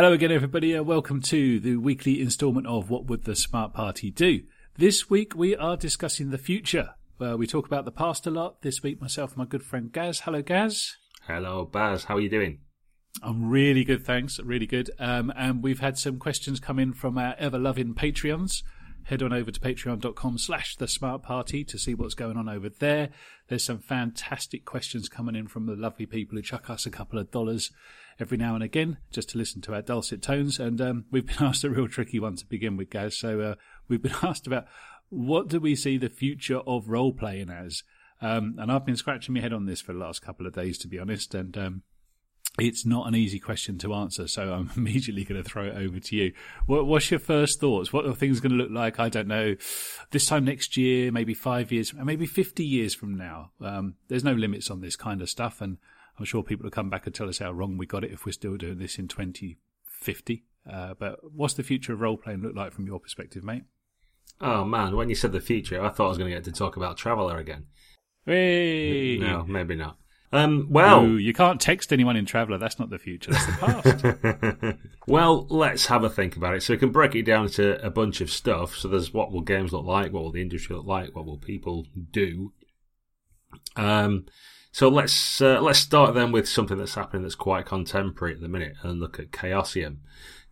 Hello again, everybody, and welcome to the weekly instalment of What Would the Smart Party Do? This week we are discussing the future. Well, we talk about the past a lot. This week, myself and my good friend Gaz. Hello, Gaz. Hello, Baz. How are you doing? I'm really good, thanks. Really good. Um, and we've had some questions come in from our ever loving Patreons. Head on over to patreon.com slash the smart party to see what's going on over there. There's some fantastic questions coming in from the lovely people who chuck us a couple of dollars every now and again just to listen to our dulcet tones. And um, we've been asked a real tricky one to begin with, Gaz. So uh, we've been asked about what do we see the future of role playing as? Um, and I've been scratching my head on this for the last couple of days, to be honest. And um, it's not an easy question to answer, so I'm immediately going to throw it over to you. What, what's your first thoughts? What are things going to look like? I don't know. This time next year, maybe five years, maybe 50 years from now. Um, there's no limits on this kind of stuff, and I'm sure people will come back and tell us how wrong we got it if we're still doing this in 2050. Uh, but what's the future of role playing look like from your perspective, mate? Oh man, when you said the future, I thought I was going to get to talk about Traveller again. Hey! No, maybe not. Um, well, Ooh, you can't text anyone in Traveller. That's not the future. That's the past. well, let's have a think about it. So we can break it down to a bunch of stuff. So there's what will games look like? What will the industry look like? What will people do? Um, so let's uh, let's start then with something that's happening that's quite contemporary at the minute, and look at Chaosium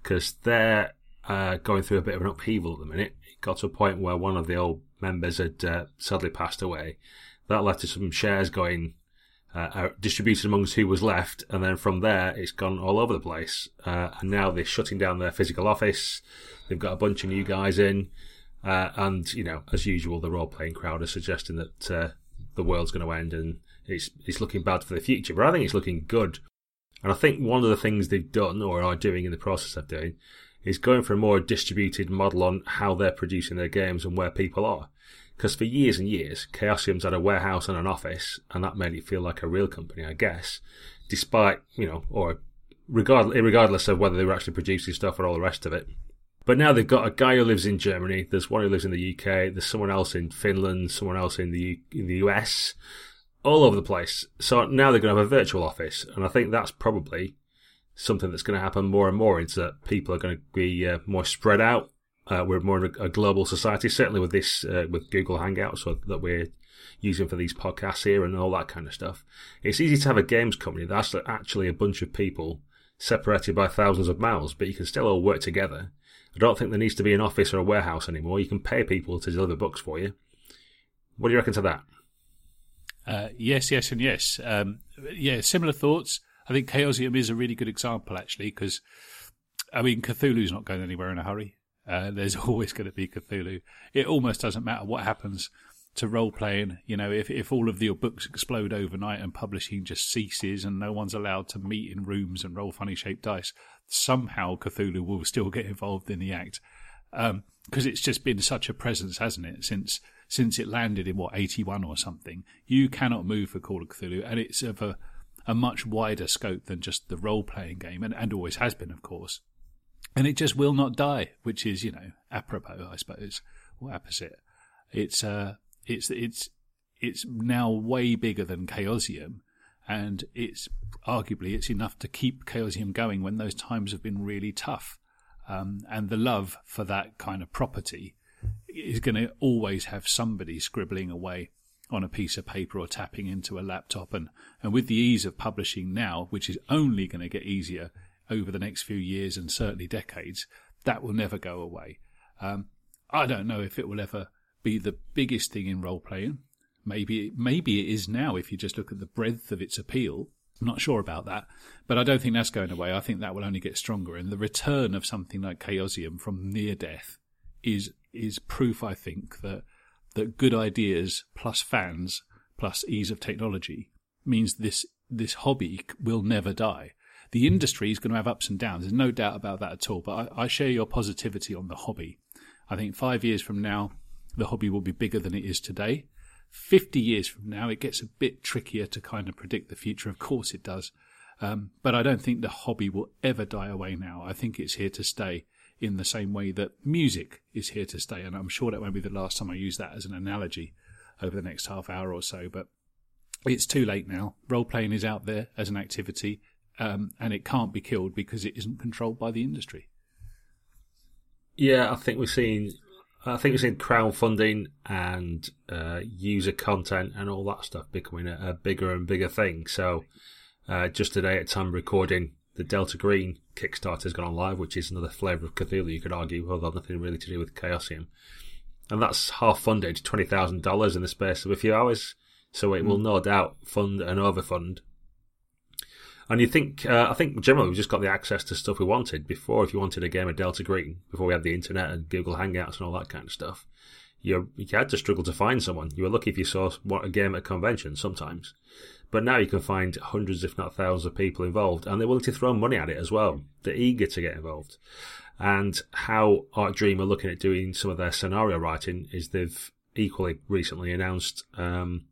because they're uh, going through a bit of an upheaval at the minute. It got to a point where one of the old members had uh, sadly passed away. That led to some shares going uh, distributed amongst who was left, and then from there it's gone all over the place. Uh, and now they're shutting down their physical office. They've got a bunch of new guys in, uh, and you know, as usual, the role playing crowd are suggesting that uh, the world's going to end and it's it's looking bad for the future. But I think it's looking good. And I think one of the things they've done or are doing in the process of doing is going for a more distributed model on how they're producing their games and where people are. Because for years and years, Chaosium's had a warehouse and an office, and that made it feel like a real company, I guess. Despite, you know, or regardless, regardless of whether they were actually producing stuff or all the rest of it. But now they've got a guy who lives in Germany. There's one who lives in the UK. There's someone else in Finland. Someone else in the in the US. All over the place. So now they're going to have a virtual office, and I think that's probably something that's going to happen more and more. Is that people are going to be uh, more spread out uh, we're more of a, global society, certainly with this, uh, with Google Hangouts that we're using for these podcasts here and all that kind of stuff. It's easy to have a games company that's actually a bunch of people separated by thousands of miles, but you can still all work together. I don't think there needs to be an office or a warehouse anymore. You can pay people to deliver books for you. What do you reckon to that? Uh, yes, yes, and yes. Um, yeah, similar thoughts. I think Chaosium is a really good example, actually, because I mean, Cthulhu's not going anywhere in a hurry. Uh, there's always going to be Cthulhu. It almost doesn't matter what happens to role playing. You know, if if all of your books explode overnight and publishing just ceases and no one's allowed to meet in rooms and roll funny shaped dice, somehow Cthulhu will still get involved in the act. Because um, it's just been such a presence, hasn't it, since since it landed in what eighty one or something. You cannot move for Call of Cthulhu, and it's of a a much wider scope than just the role playing game, and, and always has been, of course and it just will not die, which is you know apropos, I suppose, or opposite. It's uh, it's it's it's now way bigger than Chaosium, and it's arguably it's enough to keep Chaosium going when those times have been really tough. Um, and the love for that kind of property is going to always have somebody scribbling away on a piece of paper or tapping into a laptop. And, and with the ease of publishing now, which is only going to get easier over the next few years and certainly decades, that will never go away. Um, I don't know if it will ever be the biggest thing in role playing. Maybe maybe it is now if you just look at the breadth of its appeal. I'm not sure about that, but I don't think that's going away. I think that will only get stronger. And the return of something like Chaosium from near death is is proof, I think, that that good ideas plus fans plus ease of technology means this this hobby will never die the industry is going to have ups and downs. There's no doubt about that at all. But I, I share your positivity on the hobby. I think five years from now, the hobby will be bigger than it is today. 50 years from now, it gets a bit trickier to kind of predict the future. Of course it does. Um, but I don't think the hobby will ever die away now. I think it's here to stay in the same way that music is here to stay. And I'm sure that won't be the last time I use that as an analogy over the next half hour or so. But it's too late now. Role playing is out there as an activity um, and it can't be killed because it isn't controlled by the industry. Yeah, I think we've seen. I think we've seen crowdfunding and uh, user content and all that stuff becoming a, a bigger and bigger thing. So, uh, just today at time recording, the Delta Green Kickstarter has gone on live, which is another flavour of Cthulhu, you could argue, although nothing really to do with Chaosium. And that's half funded, $20,000 in the space of a few hours. So it mm. will hmm. no doubt fund and overfund and you think, uh, I think generally we've just got the access to stuff we wanted before. If you wanted a game of Delta Green, before we had the internet and Google Hangouts and all that kind of stuff, you you had to struggle to find someone. You were lucky if you saw a game at a convention sometimes. But now you can find hundreds, if not thousands, of people involved, and they're willing to throw money at it as well. They're eager to get involved. And how Arc Dream are looking at doing some of their scenario writing is they've equally recently announced um,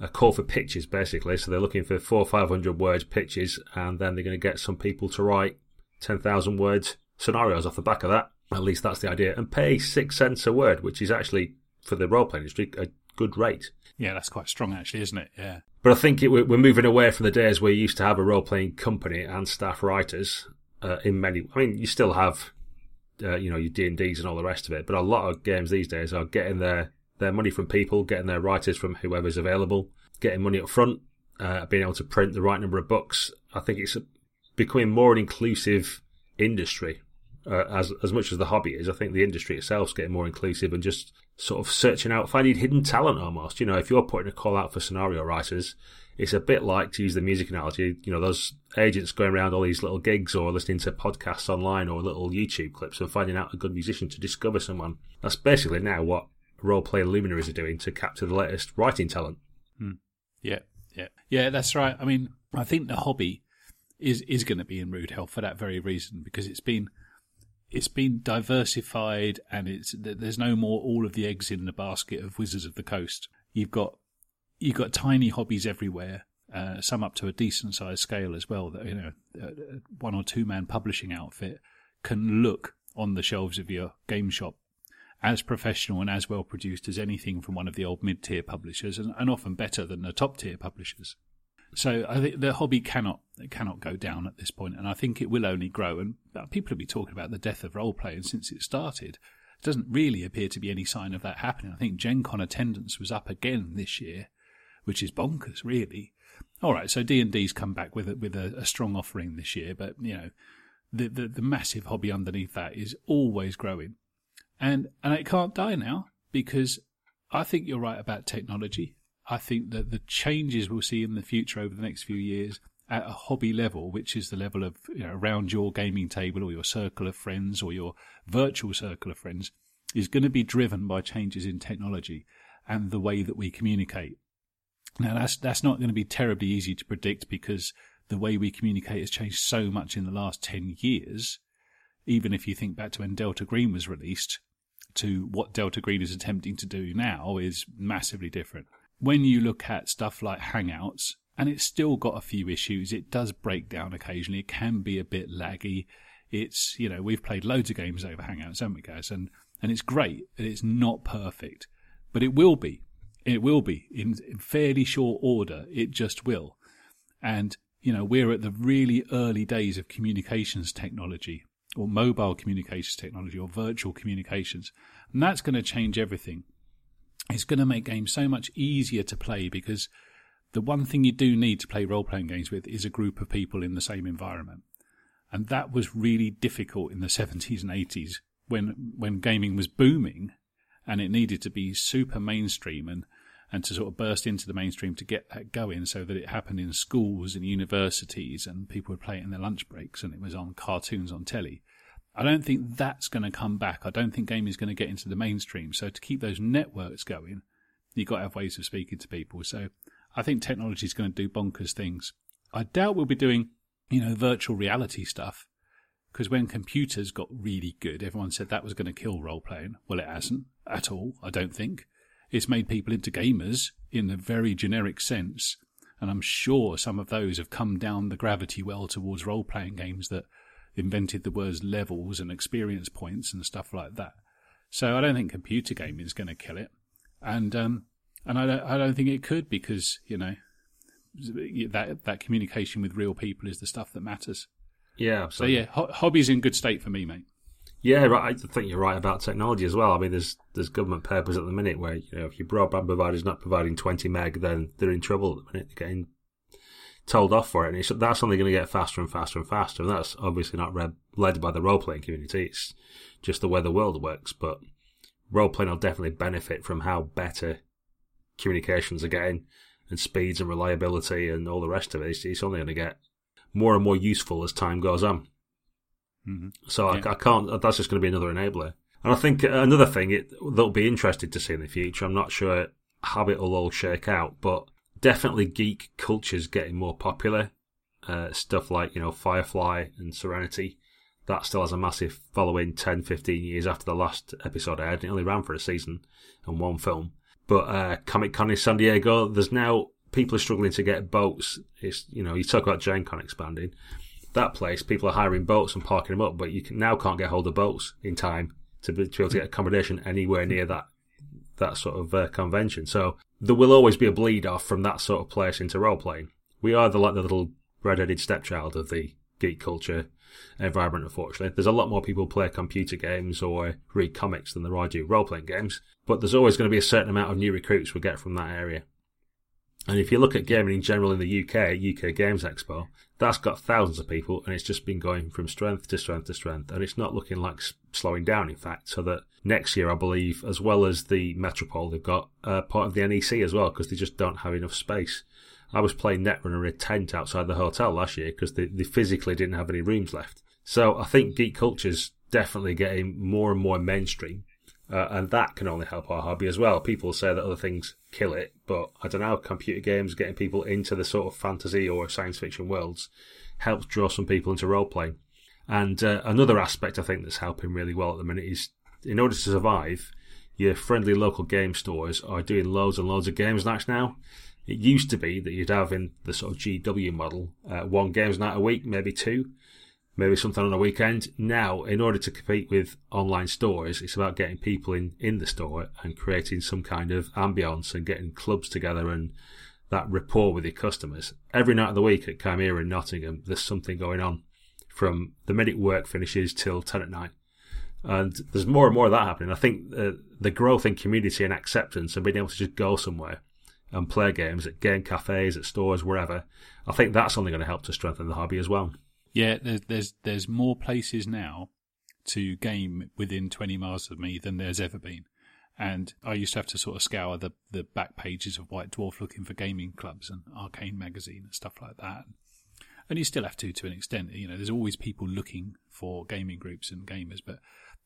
a call for pitches basically. So they're looking for four or five hundred word pitches, and then they're going to get some people to write ten thousand words scenarios off the back of that. At least that's the idea, and pay six cents a word, which is actually for the role playing industry a good rate. Yeah, that's quite strong, actually, isn't it? Yeah. But I think it, we're moving away from the days where you used to have a role playing company and staff writers. Uh, in many, I mean, you still have, uh, you know, your D and D's and all the rest of it. But a lot of games these days are getting their their money from people, getting their writers from whoever's available, getting money up front, uh, being able to print the right number of books. I think it's becoming more an inclusive industry. Uh, as as much as the hobby is, I think the industry itself is getting more inclusive and just sort of searching out, finding hidden talent almost. You know, if you're putting a call out for scenario writers, it's a bit like to use the music analogy. You know, those agents going around all these little gigs or listening to podcasts online or little YouTube clips and finding out a good musician to discover someone. That's basically now what role play luminaries are doing to capture the latest writing talent. Hmm. Yeah, yeah, yeah. That's right. I mean, I think the hobby is is going to be in rude health for that very reason because it's been it's been diversified and it's there's no more all of the eggs in the basket of Wizards of the Coast. You've got you've got tiny hobbies everywhere. Uh, some up to a decent sized scale as well. That you know, one or two man publishing outfit can look on the shelves of your game shop as professional and as well produced as anything from one of the old mid tier publishers, and, and, often better than the top tier publishers. So I think the hobby cannot cannot go down at this point, and I think it will only grow. And people have been talking about the death of role playing since it started. It doesn't really appear to be any sign of that happening. I think Gen Con attendance was up again this year, which is bonkers, really. All right, so D and D's come back with a, with a, a strong offering this year, but you know, the, the the massive hobby underneath that is always growing and and it can't die now because I think you're right about technology. I think that the changes we'll see in the future over the next few years at a hobby level, which is the level of you know, around your gaming table or your circle of friends or your virtual circle of friends, is going to be driven by changes in technology and the way that we communicate. Now that's that's not going to be terribly easy to predict because the way we communicate has changed so much in the last ten years. Even if you think back to when Delta Green was released, to what Delta Green is attempting to do now is massively different. When you look at stuff like Hangouts, and it's still got a few issues, it does break down occasionally, it can be a bit laggy. It's, you know, we've played loads of games over Hangouts, haven't we, guys? And, and it's great. It's not perfect, but it will be. It will be in, in fairly short order. It just will. And, you know, we're at the really early days of communications technology or mobile communications technology or virtual communications. And that's going to change everything. It's going to make games so much easier to play because the one thing you do need to play role playing games with is a group of people in the same environment. And that was really difficult in the 70s and 80s when, when gaming was booming and it needed to be super mainstream and and to sort of burst into the mainstream to get that going so that it happened in schools and universities and people would play it in their lunch breaks and it was on cartoons on telly. I don't think that's going to come back. I don't think gaming is going to get into the mainstream. So to keep those networks going, you've got to have ways of speaking to people. So I think technology is going to do bonkers things. I doubt we'll be doing, you know, virtual reality stuff because when computers got really good, everyone said that was going to kill role playing. Well, it hasn't at all, I don't think. It's made people into gamers in a very generic sense. And I'm sure some of those have come down the gravity well towards role playing games that invented the words levels and experience points and stuff like that. So I don't think computer gaming is going to kill it. And, um, and I don't, I don't think it could because, you know, that that communication with real people is the stuff that matters. Yeah, so yeah, ho- hobby's in good state for me, mate. Yeah, right. I think you're right about technology as well. I mean, there's there's government papers at the minute where you know if your broadband provider is not providing 20 meg, then they're in trouble at the minute. They're getting told off for it, and it's, that's only going to get faster and faster and faster. And that's obviously not read, led by the role playing community. It's just the way the world works. But role playing will definitely benefit from how better communications are getting, and speeds and reliability and all the rest of it. It's, it's only going to get more and more useful as time goes on. Mm-hmm. So yeah. I, I, can't. That's just going to be another enabler. And I think another thing it, that'll be interested to see in the future. I'm not sure how it will all shake out, but definitely geek culture's getting more popular. Uh, stuff like you know Firefly and Serenity, that still has a massive following 10, 15 years after the last episode aired. It only ran for a season and one film. But uh, Comic Con in San Diego, there's now people are struggling to get boats. It's you know you talk about Gen Con expanding that place, people are hiring boats and parking them up, but you can, now can't get hold of boats in time to be, to be able to get accommodation anywhere near that that sort of uh, convention. So there will always be a bleed off from that sort of place into role playing. We are the like the little red-headed stepchild of the geek culture environment. Unfortunately, there's a lot more people play computer games or read comics than there are do role-playing games. But there's always going to be a certain amount of new recruits we get from that area. And if you look at gaming in general in the UK, UK Games Expo, that's got thousands of people and it's just been going from strength to strength to strength. And it's not looking like slowing down, in fact. So that next year, I believe, as well as the Metropole, they've got uh, part of the NEC as well because they just don't have enough space. I was playing Netrunner in a tent outside the hotel last year because they, they physically didn't have any rooms left. So I think geek culture's definitely getting more and more mainstream. Uh, and that can only help our hobby as well. People say that other things kill it, but I don't know. Computer games getting people into the sort of fantasy or science fiction worlds helps draw some people into role playing. And uh, another aspect I think that's helping really well at the minute is in order to survive, your friendly local game stores are doing loads and loads of games nights now. It used to be that you'd have in the sort of GW model uh, one games night a week, maybe two maybe something on a weekend. Now, in order to compete with online stores, it's about getting people in, in the store and creating some kind of ambience and getting clubs together and that rapport with your customers. Every night of the week at Chimera in Nottingham, there's something going on from the minute work finishes till 10 at night. And there's more and more of that happening. I think uh, the growth in community and acceptance and being able to just go somewhere and play games at game cafes, at stores, wherever, I think that's only going to help to strengthen the hobby as well. Yeah, there's there's there's more places now to game within 20 miles of me than there's ever been. And I used to have to sort of scour the, the back pages of White Dwarf looking for gaming clubs and Arcane magazine and stuff like that. And you still have to to an extent. You know, there's always people looking for gaming groups and gamers, but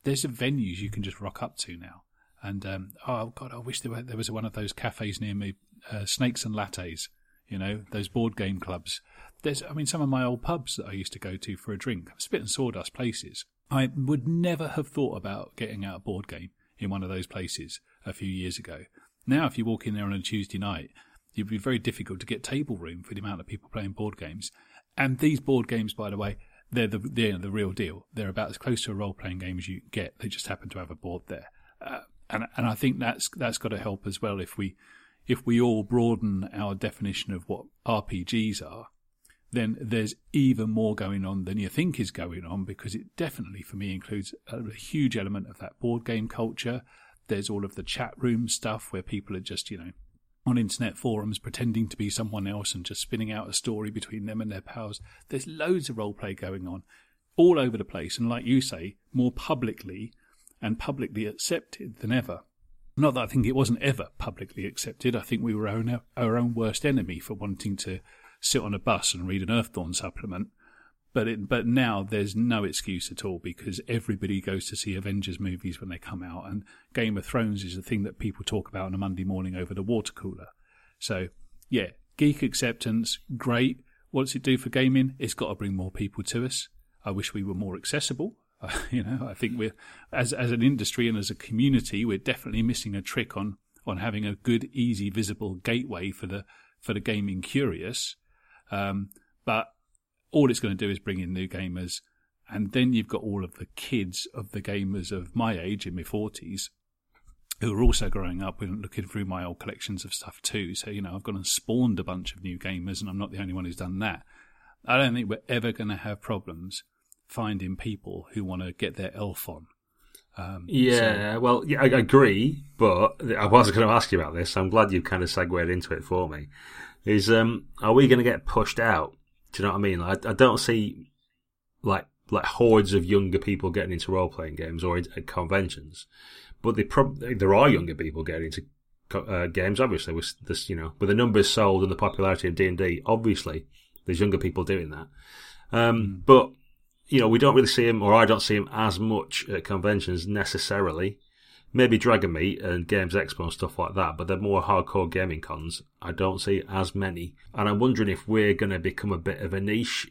there's venues you can just rock up to now. And um, oh god, I wish there were there was one of those cafes near me, uh, Snakes and Lattes. You know, those board game clubs there's, I mean, some of my old pubs that I used to go to for a drink, spit and sawdust places. I would never have thought about getting out a board game in one of those places a few years ago. Now, if you walk in there on a Tuesday night, it'd be very difficult to get table room for the amount of people playing board games. And these board games, by the way, they're the they're the real deal. They're about as close to a role playing game as you get. They just happen to have a board there, uh, and and I think that's that's got to help as well if we if we all broaden our definition of what RPGs are then there's even more going on than you think is going on because it definitely, for me, includes a, a huge element of that board game culture. There's all of the chat room stuff where people are just, you know, on internet forums pretending to be someone else and just spinning out a story between them and their pals. There's loads of role play going on all over the place, and like you say, more publicly and publicly accepted than ever. Not that I think it wasn't ever publicly accepted. I think we were our own, our own worst enemy for wanting to sit on a bus and read an Earthdawn supplement. But it, but now there's no excuse at all because everybody goes to see Avengers movies when they come out, and Game of Thrones is the thing that people talk about on a Monday morning over the water cooler. So yeah, geek acceptance, great. What does it do for gaming? It's got to bring more people to us. I wish we were more accessible. You know, I think we're as as an industry and as a community, we're definitely missing a trick on on having a good, easy, visible gateway for the for the gaming curious. Um, but all it's going to do is bring in new gamers. And then you've got all of the kids of the gamers of my age in my 40s who are also growing up and looking through my old collections of stuff too. So, you know, I've gone and spawned a bunch of new gamers and I'm not the only one who's done that. I don't think we're ever going to have problems finding people who want to get their elf on. Um, yeah, so. well, yeah, I agree, but I was going to ask you about this. I'm glad you kind of segued into it for me. Is um, are we going to get pushed out? Do you know what I mean? I, I don't see like like hordes of younger people getting into role playing games or at conventions, but they prob- there are younger people getting into uh, games. Obviously, with this, you know, with the numbers sold and the popularity of D and D, obviously there's younger people doing that. Um, mm. But you know, we don't really see him, or I don't see him as much at conventions necessarily. Maybe Dragon Meet and Games Expo and stuff like that, but they're more hardcore gaming cons. I don't see as many. And I'm wondering if we're going to become a bit of a niche,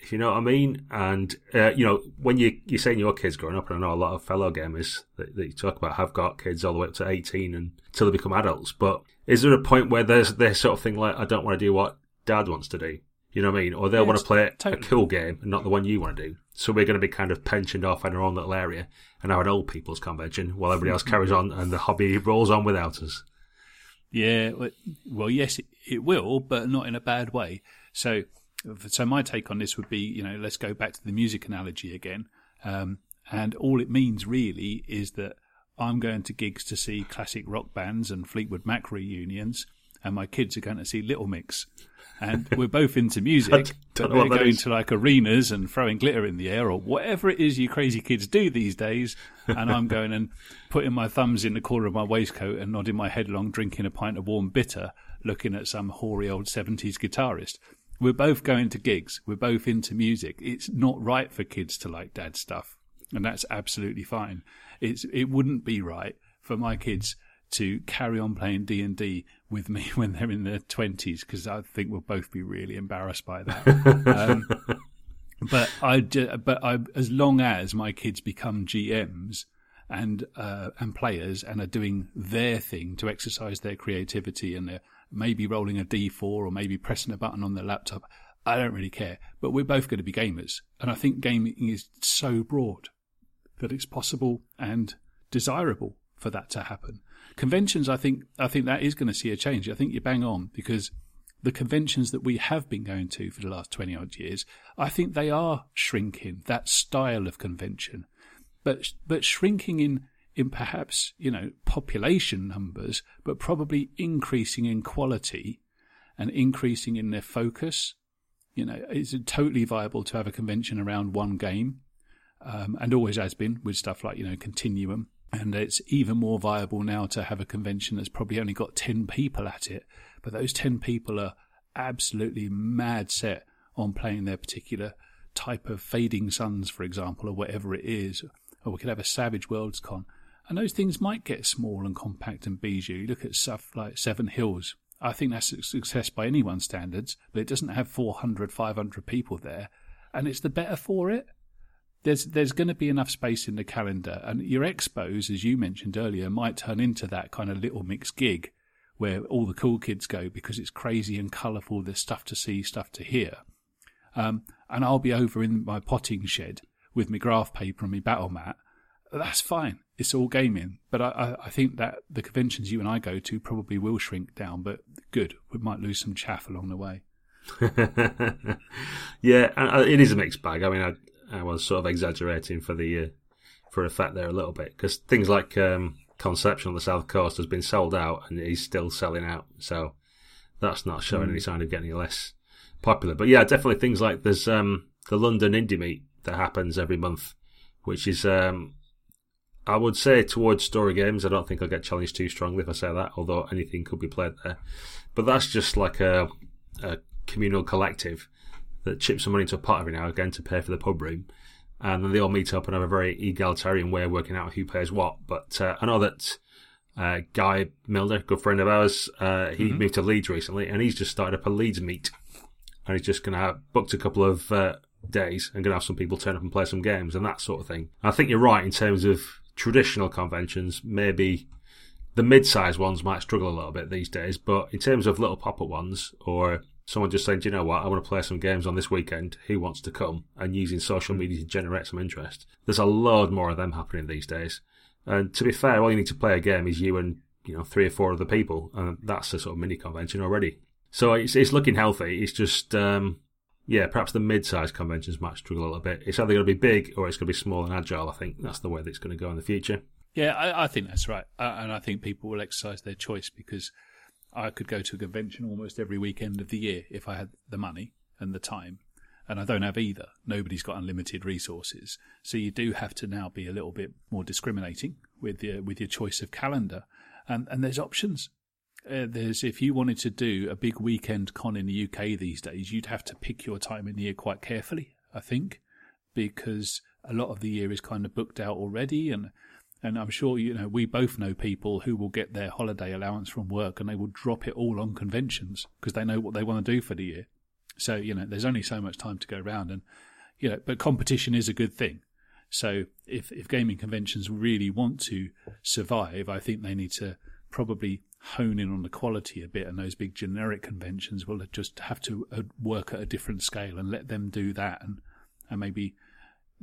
if you know what I mean. And, uh, you know, when you, you're saying your kids growing up, and I know a lot of fellow gamers that, that you talk about have got kids all the way up to 18 and until they become adults. But is there a point where there's this sort of thing like, I don't want to do what dad wants to do? You know what I mean? Or they'll yeah, want to play totally. a cool game and not the one you want to do. So we're going to be kind of pensioned off in our own little area and have an old people's convention while everybody else carries on and the hobby rolls on without us. Yeah, well, yes, it, it will, but not in a bad way. So, so my take on this would be, you know, let's go back to the music analogy again. Um, and all it means really is that I'm going to gigs to see classic rock bands and Fleetwood Mac reunions, and my kids are going to see Little Mix and we're both into music, but we're going to like arenas and throwing glitter in the air or whatever it is you crazy kids do these days. And I'm going and putting my thumbs in the corner of my waistcoat and nodding my head along, drinking a pint of warm bitter, looking at some hoary old 70s guitarist. We're both going to gigs. We're both into music. It's not right for kids to like dad stuff. And that's absolutely fine. It's, it wouldn't be right for my kids to carry on playing D and D with me when they're in their twenties because I think we'll both be really embarrassed by that. um, but I, but I, as long as my kids become GMs and uh, and players and are doing their thing to exercise their creativity and they're maybe rolling a D4 or maybe pressing a button on their laptop, I don't really care. But we're both going to be gamers, and I think gaming is so broad that it's possible and desirable for that to happen. Conventions, I think, I think that is going to see a change. I think you're bang on because the conventions that we have been going to for the last 20 odd years, I think they are shrinking that style of convention, but, but shrinking in, in perhaps, you know, population numbers, but probably increasing in quality and increasing in their focus. You know, it's totally viable to have a convention around one game, um, and always has been with stuff like, you know, Continuum and it's even more viable now to have a convention that's probably only got 10 people at it, but those 10 people are absolutely mad set on playing their particular type of Fading Suns, for example, or whatever it is. Or we could have a Savage Worlds con. And those things might get small and compact and bijou. You look at stuff like Seven Hills. I think that's a success by anyone's standards, but it doesn't have 400, 500 people there. And it's the better for it there's there's going to be enough space in the calendar, and your expos, as you mentioned earlier, might turn into that kind of little mixed gig where all the cool kids go because it's crazy and colourful. There's stuff to see, stuff to hear, um, and I'll be over in my potting shed with my graph paper and my battle mat. That's fine. It's all gaming, but I, I think that the conventions you and I go to probably will shrink down. But good, we might lose some chaff along the way. yeah, it is a mixed bag. I mean, I, was sort of exaggerating for the uh, for effect there a little bit because things like um, Conception on the south coast has been sold out and is still selling out, so that's not showing mm. any sign of getting less popular. But yeah, definitely things like there's um, the London Indie Meet that happens every month, which is um, I would say towards story games. I don't think I'll get challenged too strongly if I say that, although anything could be played there. But that's just like a, a communal collective that chips some money into a pot every now and again to pay for the pub room. And then they all meet up and have a very egalitarian way of working out who pays what. But uh, I know that uh, Guy Milner, good friend of ours, uh, he mm-hmm. moved to Leeds recently and he's just started up a Leeds meet. And he's just going to have booked a couple of uh, days and going to have some people turn up and play some games and that sort of thing. I think you're right in terms of traditional conventions, maybe the mid-sized ones might struggle a little bit these days, but in terms of little pop-up ones or someone just saying, Do you know what, I want to play some games on this weekend, who wants to come? And using social media to generate some interest. There's a load more of them happening these days. And to be fair, all you need to play a game is you and you know three or four other people, and that's a sort of mini convention already. So it's it's looking healthy. It's just um, yeah, perhaps the mid-sized conventions might struggle a little bit. It's either going to be big or it's going to be small and agile. I think that's the way that it's going to go in the future. Yeah, I, I think that's right, uh, and I think people will exercise their choice because I could go to a convention almost every weekend of the year if I had the money and the time, and I don't have either. Nobody's got unlimited resources, so you do have to now be a little bit more discriminating with your with your choice of calendar, and and there's options. Uh, there's if you wanted to do a big weekend con in the UK these days, you'd have to pick your time in the year quite carefully. I think because a lot of the year is kind of booked out already, and and I'm sure you know we both know people who will get their holiday allowance from work and they will drop it all on conventions because they know what they want to do for the year. So you know, there's only so much time to go around, and you know, but competition is a good thing. So if if gaming conventions really want to survive, I think they need to probably hone in on the quality a bit, and those big generic conventions will just have to uh, work at a different scale and let them do that, and and maybe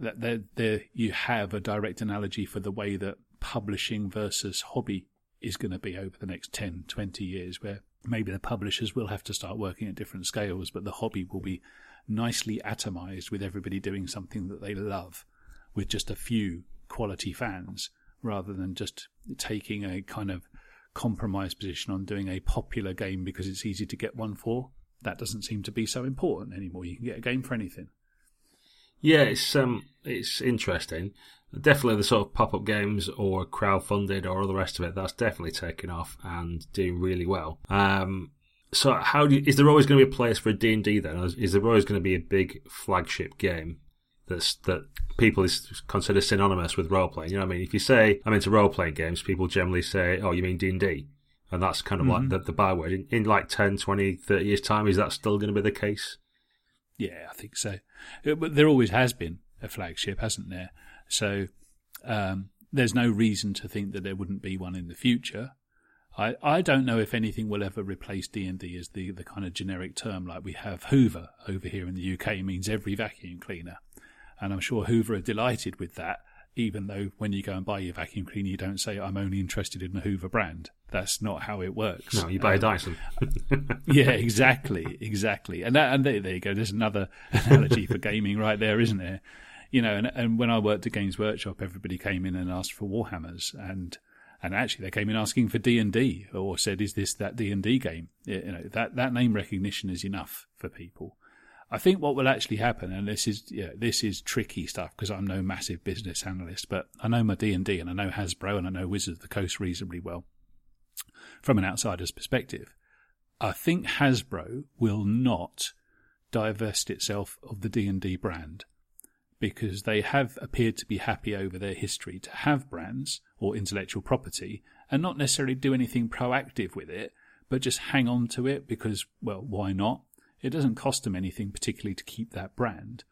that there there you have a direct analogy for the way that publishing versus hobby is going to be over the next 10, 20 years, where maybe the publishers will have to start working at different scales, but the hobby will be nicely atomized with everybody doing something that they love with just a few quality fans rather than just taking a kind of compromised position on doing a popular game because it's easy to get one for. That doesn't seem to be so important anymore. You can get a game for anything. Yeah, it's um, it's interesting. Definitely the sort of pop up games or crowdfunded or all the rest of it. That's definitely taken off and doing really well. Um, so how do you, is there always going to be a place for D and D then? Is there always going to be a big flagship game that's that people is consider synonymous with role playing? You know what I mean? If you say I'm into role playing games, people generally say, "Oh, you mean D and D." And that's kind of mm-hmm. like the, the byword. In, in like 10, 20, 30 years' time, is that still going to be the case? Yeah, I think so. Uh, but there always has been a flagship, hasn't there? So um, there's no reason to think that there wouldn't be one in the future. I, I don't know if anything will ever replace D and D as the, the kind of generic term like we have Hoover over here in the UK means every vacuum cleaner, and I'm sure Hoover are delighted with that even though when you go and buy your vacuum cleaner, you don't say, I'm only interested in the Hoover brand. That's not how it works. No, you buy um, a Dyson. yeah, exactly, exactly. And that, and there, there you go. There's another analogy for gaming right there, isn't there? You know, and, and when I worked at Games Workshop, everybody came in and asked for Warhammers, and and actually they came in asking for D and D, or said, "Is this that D and D game?" You know, that that name recognition is enough for people. I think what will actually happen, and this is yeah, this is tricky stuff because I'm no massive business analyst, but I know my D and D, and I know Hasbro, and I know Wizards of the Coast reasonably well from an outsider's perspective. I think Hasbro will not divest itself of the D and D brand because they have appeared to be happy over their history to have brands or intellectual property and not necessarily do anything proactive with it, but just hang on to it because, well, why not? It doesn't cost them anything particularly to keep that brand.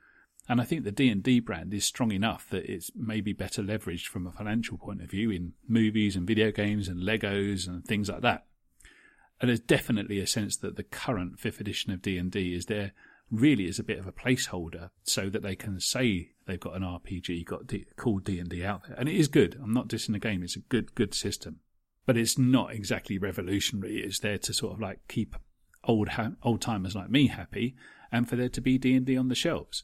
And I think the D&D brand is strong enough that it's maybe better leveraged from a financial point of view in movies and video games and Legos and things like that. And there's definitely a sense that the current fifth edition of D&D is there really as a bit of a placeholder so that they can say they've got an RPG got D- called D&D out there. And it is good. I'm not dissing the game. It's a good, good system. But it's not exactly revolutionary. It's there to sort of like keep old ha- old timers like me happy, and for there to be D and D on the shelves.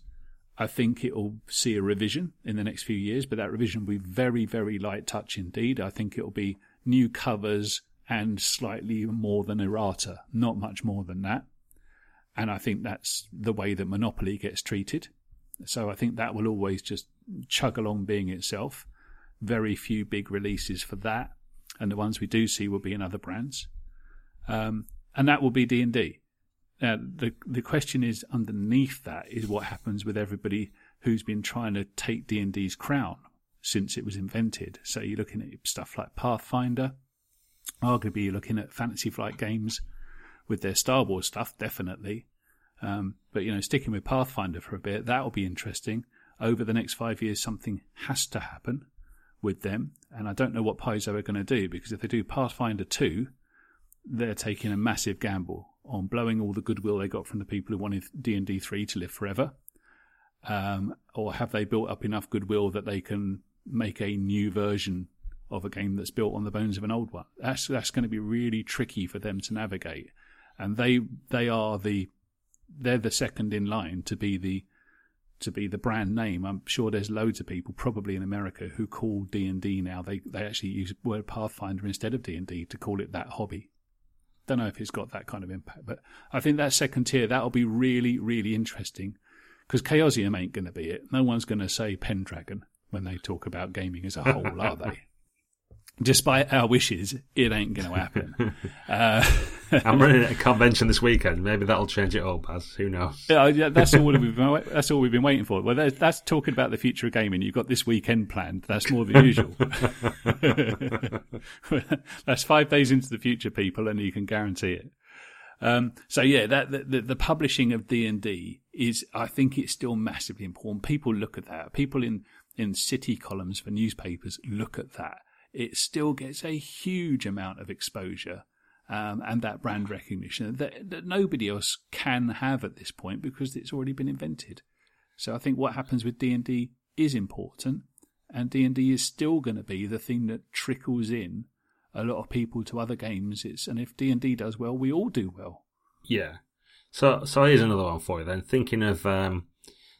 I think it will see a revision in the next few years, but that revision will be very, very light touch indeed. I think it will be new covers and slightly more than errata, not much more than that. And I think that's the way that Monopoly gets treated. So I think that will always just chug along being itself. Very few big releases for that, and the ones we do see will be in other brands. Um, and that will be D and D. Now, the the question is underneath that is what happens with everybody who's been trying to take D and D's crown since it was invented. So you're looking at stuff like Pathfinder. Arguably, you're looking at Fantasy Flight Games with their Star Wars stuff, definitely. Um, but you know, sticking with Pathfinder for a bit, that will be interesting. Over the next five years, something has to happen with them, and I don't know what Paizo are going to do because if they do Pathfinder two, they're taking a massive gamble on blowing all the goodwill they got from the people who wanted D and D three to live forever, um, or have they built up enough goodwill that they can make a new version of a game that's built on the bones of an old one. That's that's going to be really tricky for them to navigate, and they they are the they're the second in line to be the to be the brand name. I'm sure there's loads of people, probably in America, who call D and D now. They they actually use word Pathfinder instead of D and D to call it that hobby. Don't know if it's got that kind of impact, but I think that second tier that'll be really really interesting because Chaosium ain't going to be it. No one's going to say Pendragon when they talk about gaming as a whole, are they? despite our wishes, it ain't going to happen. uh, I'm running a convention this weekend. Maybe that'll change it all, Baz. Who knows? Yeah, yeah that's all we've been, that's all we've been waiting for. Well, that's talking about the future of gaming. You've got this weekend planned. That's more than usual. that's five days into the future, people, and you can guarantee it. Um, so yeah, that the, the, the publishing of D and D is, I think, it's still massively important. People look at that. People in in city columns for newspapers look at that it still gets a huge amount of exposure um, and that brand recognition that, that nobody else can have at this point because it's already been invented. So I think what happens with D and D is important, and D and D is still going to be the thing that trickles in a lot of people to other games. It's and if D and D does well, we all do well. Yeah. So so here's another one for you then. Thinking of um,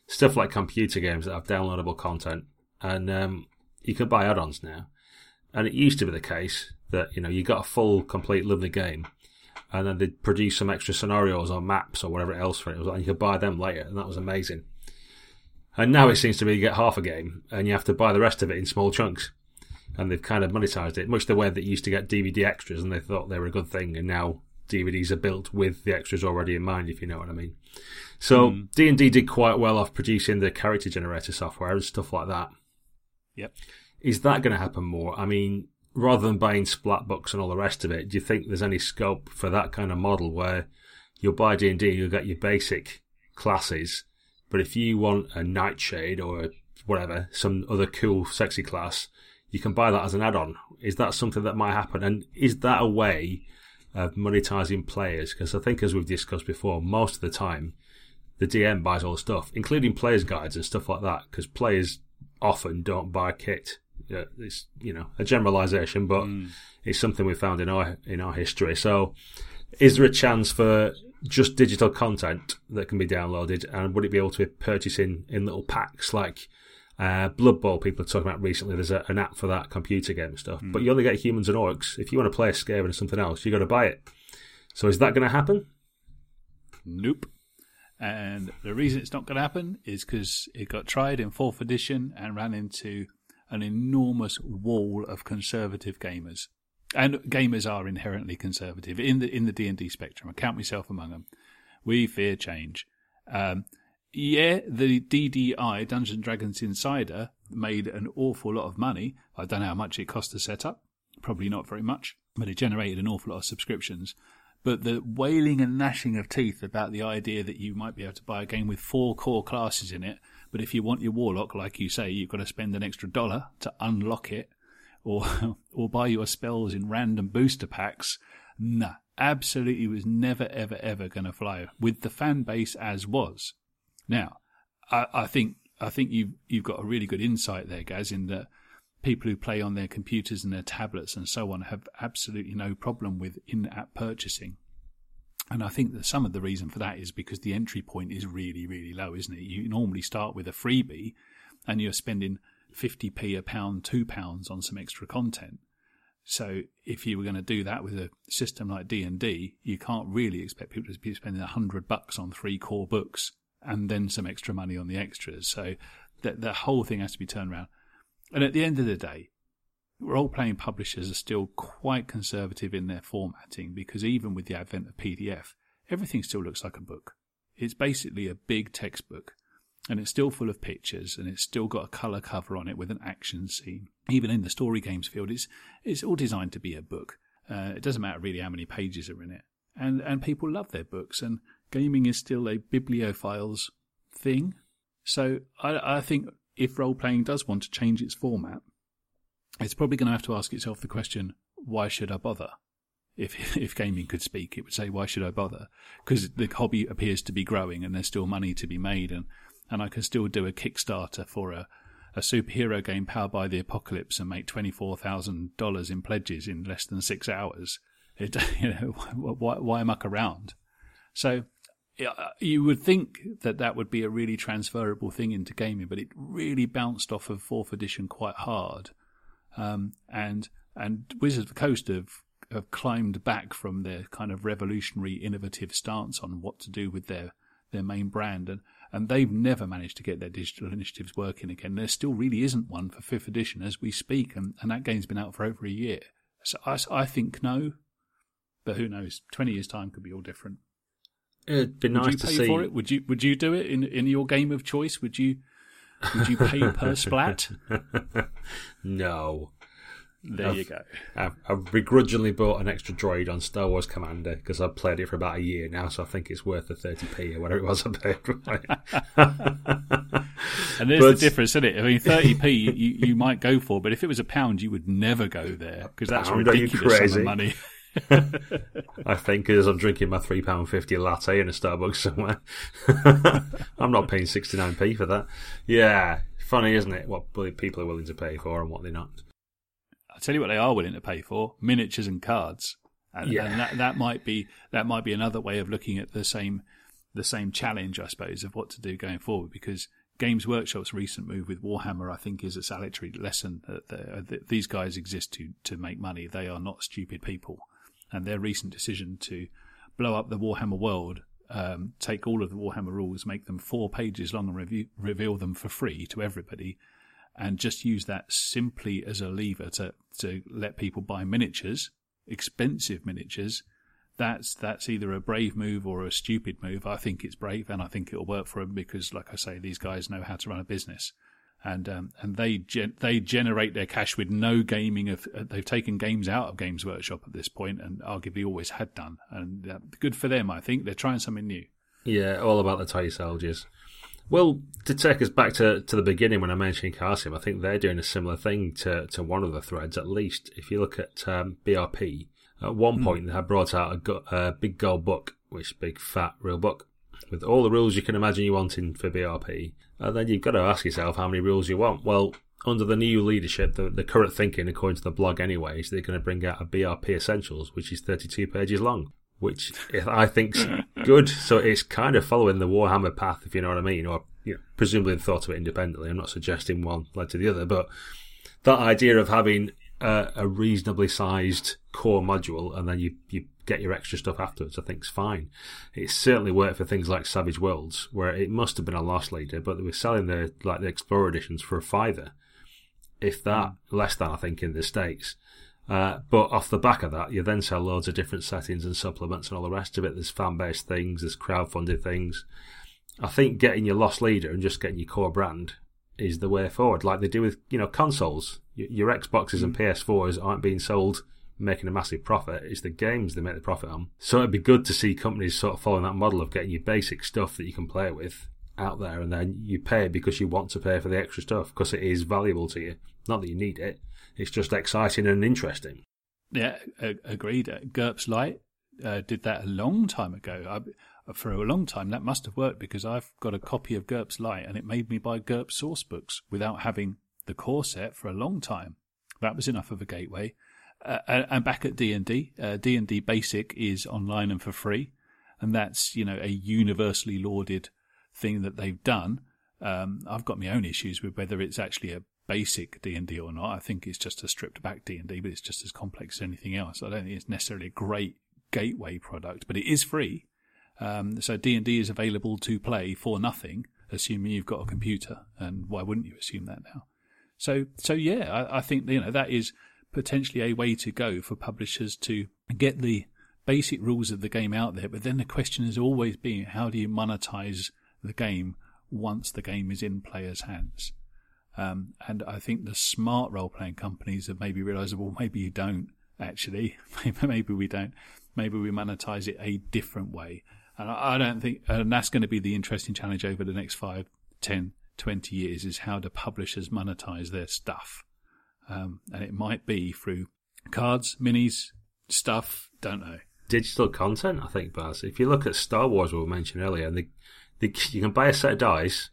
stuff like computer games that have downloadable content, and um, you can buy add-ons now. And it used to be the case that, you know, you got a full, complete, lovely game, and then they'd produce some extra scenarios or maps or whatever else for it, and you could buy them later, and that was amazing. And now it seems to be you get half a game, and you have to buy the rest of it in small chunks. And they've kind of monetized it, much the way that you used to get DVD extras, and they thought they were a good thing, and now DVDs are built with the extras already in mind, if you know what I mean. So hmm. D and D did quite well off producing the character generator software and stuff like that. Yep. Is that going to happen more? I mean, rather than buying splat books and all the rest of it, do you think there's any scope for that kind of model where you'll buy D and D, you'll get your basic classes, but if you want a Nightshade or whatever, some other cool, sexy class, you can buy that as an add-on. Is that something that might happen? And is that a way of monetizing players? Because I think, as we've discussed before, most of the time the DM buys all the stuff, including players' guides and stuff like that, because players often don't buy kit it's you know a generalization, but mm. it's something we found in our in our history. So, is there a chance for just digital content that can be downloaded, and would it be able to be purchased in, in little packs like uh, Blood Bowl? People are talking about recently. There's a, an app for that computer game stuff, mm. but you only get humans and orcs. If you want to play a Skaven or something else, you got to buy it. So, is that going to happen? Nope. And the reason it's not going to happen is because it got tried in fourth edition and ran into an enormous wall of conservative gamers. And gamers are inherently conservative in the in the D and D spectrum. I count myself among them. We fear change. Um, yeah, the DDI Dungeons Dragons Insider made an awful lot of money. I don't know how much it cost to set up. Probably not very much, but it generated an awful lot of subscriptions. But the wailing and gnashing of teeth about the idea that you might be able to buy a game with four core classes in it but if you want your warlock, like you say, you've got to spend an extra dollar to unlock it, or or buy your spells in random booster packs. Nah, absolutely was never ever ever going to fly with the fan base as was. Now, I, I think I think you've you've got a really good insight there, Gaz, in that people who play on their computers and their tablets and so on have absolutely no problem with in-app purchasing. And I think that some of the reason for that is because the entry point is really, really low, isn't it? You normally start with a freebie and you're spending 50p a pound, two pounds on some extra content. So if you were going to do that with a system like D&D, you can't really expect people to be spending a hundred bucks on three core books and then some extra money on the extras. So the, the whole thing has to be turned around. And at the end of the day, role playing publishers are still quite conservative in their formatting because even with the advent of PDF, everything still looks like a book. It's basically a big textbook and it's still full of pictures and it's still got a colour cover on it with an action scene. Even in the story games field, it's, it's all designed to be a book. Uh, it doesn't matter really how many pages are in it. And, and people love their books and gaming is still a bibliophiles thing. So I, I think if role playing does want to change its format, it's probably going to have to ask itself the question, why should I bother? If, if gaming could speak, it would say, why should I bother? Because the hobby appears to be growing and there's still money to be made and, and I can still do a Kickstarter for a, a superhero game powered by the apocalypse and make twenty four thousand dollars in pledges in less than six hours. It, you know, why, why muck around? So uh, you would think that that would be a really transferable thing into gaming, but it really bounced off of fourth edition quite hard. Um, and and Wizards of the Coast have have climbed back from their kind of revolutionary, innovative stance on what to do with their their main brand, and and they've never managed to get their digital initiatives working again. There still really isn't one for fifth edition as we speak, and, and that game's been out for over a year. So I, I think no, but who knows? Twenty years time could be all different. It'd be nice would you to pay see. for it? Would you would you do it in in your game of choice? Would you would you pay per splat? no. There I've, you go. I've, I've, begrudgingly bought an extra droid on Star Wars Commander because I've played it for about a year now, so I think it's worth the 30p or whatever it was I paid for it. and there's but, the difference, isn't it? I mean, 30p you, you might go for, but if it was a pound, you would never go there because that's ridiculous sum of money. I think as I'm drinking my three pound fifty latte in a Starbucks somewhere, I'm not paying sixty nine p for that. Yeah, funny, isn't it? What people are willing to pay for and what they're not. I tell you what, they are willing to pay for miniatures and cards, and, yeah. and that that might be that might be another way of looking at the same the same challenge, I suppose, of what to do going forward because. Games Workshop's recent move with Warhammer, I think, is a salutary lesson that uh, these guys exist to to make money. They are not stupid people and their recent decision to blow up the Warhammer world, um, take all of the Warhammer rules, make them four pages long, and review, reveal them for free to everybody, and just use that simply as a lever to to let people buy miniatures, expensive miniatures. That's that's either a brave move or a stupid move. I think it's brave, and I think it'll work for them because, like I say, these guys know how to run a business and um, and they gen- they generate their cash with no gaming of uh, they've taken games out of Games Workshop at this point and arguably always had done and uh, good for them I think they're trying something new. Yeah, all about the toy soldiers. Well, to take us back to, to the beginning when I mentioned Chaosium, I think they're doing a similar thing to, to one of the threads at least. If you look at um, BRP, at one mm. point they had brought out a, go- a big gold book, which big fat real book with all the rules you can imagine you wanting for BRP. And uh, then you've got to ask yourself how many rules you want. Well, under the new leadership, the, the current thinking, according to the blog anyway, is they're going to bring out a BRP Essentials, which is 32 pages long, which I think's good. So it's kind of following the Warhammer path, if you know what I mean, or you know, presumably thought of it independently. I'm not suggesting one led to the other, but that idea of having a, a reasonably sized core module and then you, you get your extra stuff afterwards, I think is fine. It certainly worked for things like Savage Worlds, where it must have been a loss leader, but they were selling the like the Explorer editions for a fiver, if that, hmm. less than I think in the states. Uh, but off the back of that, you then sell loads of different settings and supplements and all the rest of it. There's fan based things, there's crowdfunded things. I think getting your loss leader and just getting your core brand is the way forward, like they do with you know consoles. Your, Xboxes and hmm. PS4s aren't being sold making a massive profit. It's the games they make the profit on. So it'd be good to see companies sort of following that model of getting you basic stuff that you can play with out there and then you pay because you want to pay for the extra stuff because it is valuable to you. Not that you need it. It's just exciting and interesting. Yeah, agreed. Uh, GURPS Lite uh, did that a long time ago. I, for a long time, that must have worked because I've got a copy of GURPS Lite and it made me buy GURPS source books without having the core set for a long time. That was enough of a gateway. Uh, and back at D and D, uh, D and D Basic is online and for free, and that's you know a universally lauded thing that they've done. Um, I've got my own issues with whether it's actually a basic D and D or not. I think it's just a stripped back D and D, but it's just as complex as anything else. I don't think it's necessarily a great gateway product, but it is free. Um, so D and D is available to play for nothing, assuming you've got a computer. And why wouldn't you assume that now? So, so yeah, I, I think you know that is potentially a way to go for publishers to get the basic rules of the game out there. But then the question has always been how do you monetize the game once the game is in players' hands? Um, and I think the smart role playing companies have maybe realized, well, maybe you don't actually. maybe we don't. Maybe we monetize it a different way. And I don't think, and that's going to be the interesting challenge over the next five, ten, twenty years is how do publishers monetize their stuff? Um, and it might be through cards, minis, stuff. Don't know. Digital content, I think, Baz. If you look at Star Wars, we mentioned earlier, and the, the, you can buy a set of dice,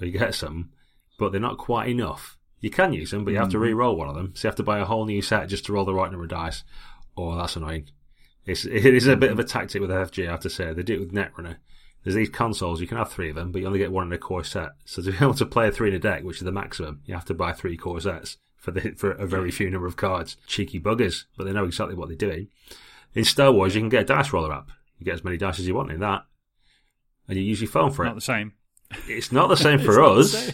or you get some, but they're not quite enough. You can use them, but you have to re-roll one of them. So you have to buy a whole new set just to roll the right number of dice. Oh, that's annoying. It's, it is a bit of a tactic with FFG, I have to say. They do it with Netrunner. There's these consoles, you can have three of them, but you only get one in a core set. So to be able to play three in a deck, which is the maximum, you have to buy three core sets for the for a very few number of cards. Cheeky buggers, but they know exactly what they're doing. In Star Wars, you can get a dice roller app. You get as many dice as you want in that, and you use your phone for Not it. Not the same. It's not the same for us, same.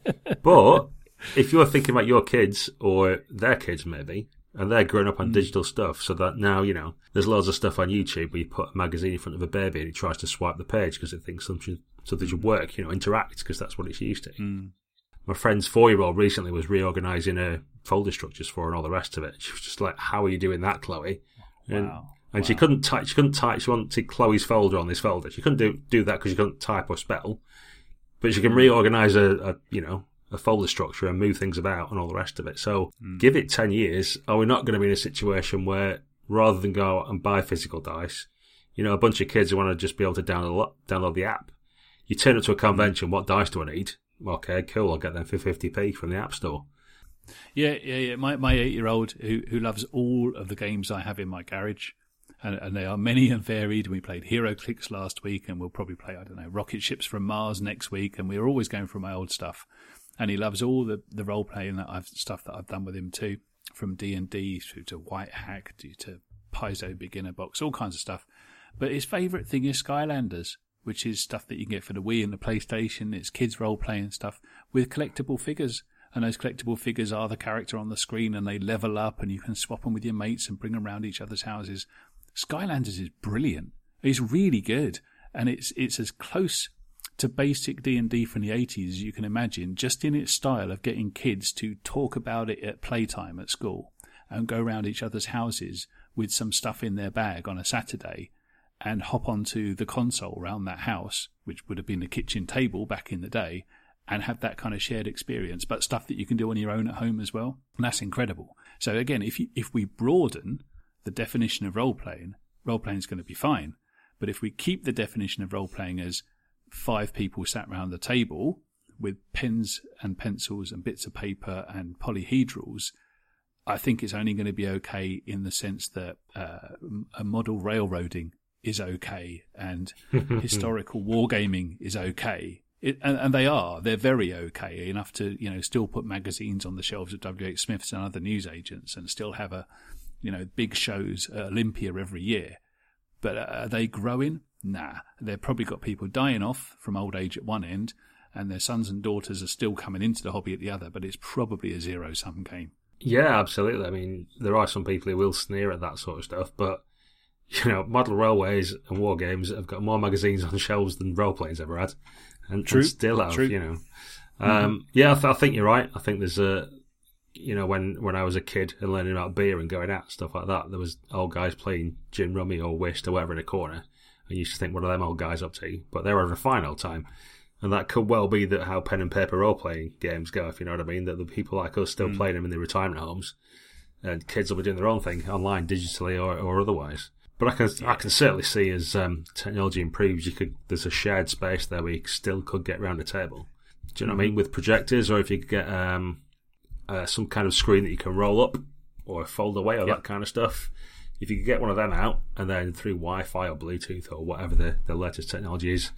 but if you're thinking about your kids or their kids, maybe, and they're growing up on Mm. digital stuff, so that now, you know, there's loads of stuff on YouTube where you put a magazine in front of a baby and it tries to swipe the page because it thinks something, something should work, you know, interact because that's what it's used to. Mm. My friend's four year old recently was reorganizing her folder structures for her and all the rest of it. She was just like, How are you doing that, Chloe? And, Wow. and she couldn't type, she couldn't type, she wanted Chloe's folder on this folder. She couldn't do, do that because she couldn't type or spell. But she can reorganize a, a, you know, a folder structure and move things about and all the rest of it. So hmm. give it 10 years. Are we not going to be in a situation where rather than go out and buy physical dice, you know, a bunch of kids who want to just be able to download, download the app, you turn up to a hmm. convention, what dice do I need? Okay, cool. I'll get them for 50p from the App Store. Yeah, yeah, yeah. My my eight year old who who loves all of the games I have in my garage, and, and they are many and varied. We played HeroClix last week, and we'll probably play I don't know Rocket Ships from Mars next week, and we're always going through my old stuff. And he loves all the the role playing that I've stuff that I've done with him too, from D and D through to White Hack to, to Paizo Beginner Box, all kinds of stuff. But his favourite thing is Skylanders, which is stuff that you can get for the Wii and the PlayStation. It's kids role playing stuff with collectible figures. And those collectible figures are the character on the screen and they level up and you can swap them with your mates and bring them around each other's houses. Skylanders is brilliant. It's really good. And it's, it's as close to basic D&D from the 80s as you can imagine, just in its style of getting kids to talk about it at playtime at school and go around each other's houses with some stuff in their bag on a Saturday and hop onto the console around that house, which would have been the kitchen table back in the day, and have that kind of shared experience, but stuff that you can do on your own at home as well. And that's incredible. So again, if you, if we broaden the definition of role playing, role playing is going to be fine. But if we keep the definition of role playing as five people sat around the table with pens and pencils and bits of paper and polyhedrals, I think it's only going to be okay in the sense that uh, a model railroading is okay and historical wargaming is okay. It, and, and they are. They're very okay enough to, you know, still put magazines on the shelves of WH Smiths and other newsagents and still have a, you know, big shows at Olympia every year. But uh, are they growing? Nah. They've probably got people dying off from old age at one end and their sons and daughters are still coming into the hobby at the other, but it's probably a zero sum game. Yeah, absolutely. I mean, there are some people who will sneer at that sort of stuff, but you know, model railways and war games have got more magazines on shelves than role playing's ever had, and, True. and still have. True. You know, um, yeah, I, th- I think you're right. I think there's a, you know, when when I was a kid and learning about beer and going out and stuff like that, there was old guys playing gin rummy or whist or whatever in a corner, and you used to think, what are them old guys up to? But they were having a fine old time. And that could well be that how pen and paper role playing games go, if you know what I mean. That the people like us still playing them in their retirement homes, and kids will be doing their own thing online, digitally or, or otherwise. But I can I can certainly see as um, technology improves, you could there's a shared space there where you still could get around a table. Do you know what I mean? With projectors, or if you could get um, uh, some kind of screen that you can roll up or fold away or Yep. that kind of stuff. If you could get one of them out and then through Wi-Fi or Bluetooth or whatever the, the latest technology is,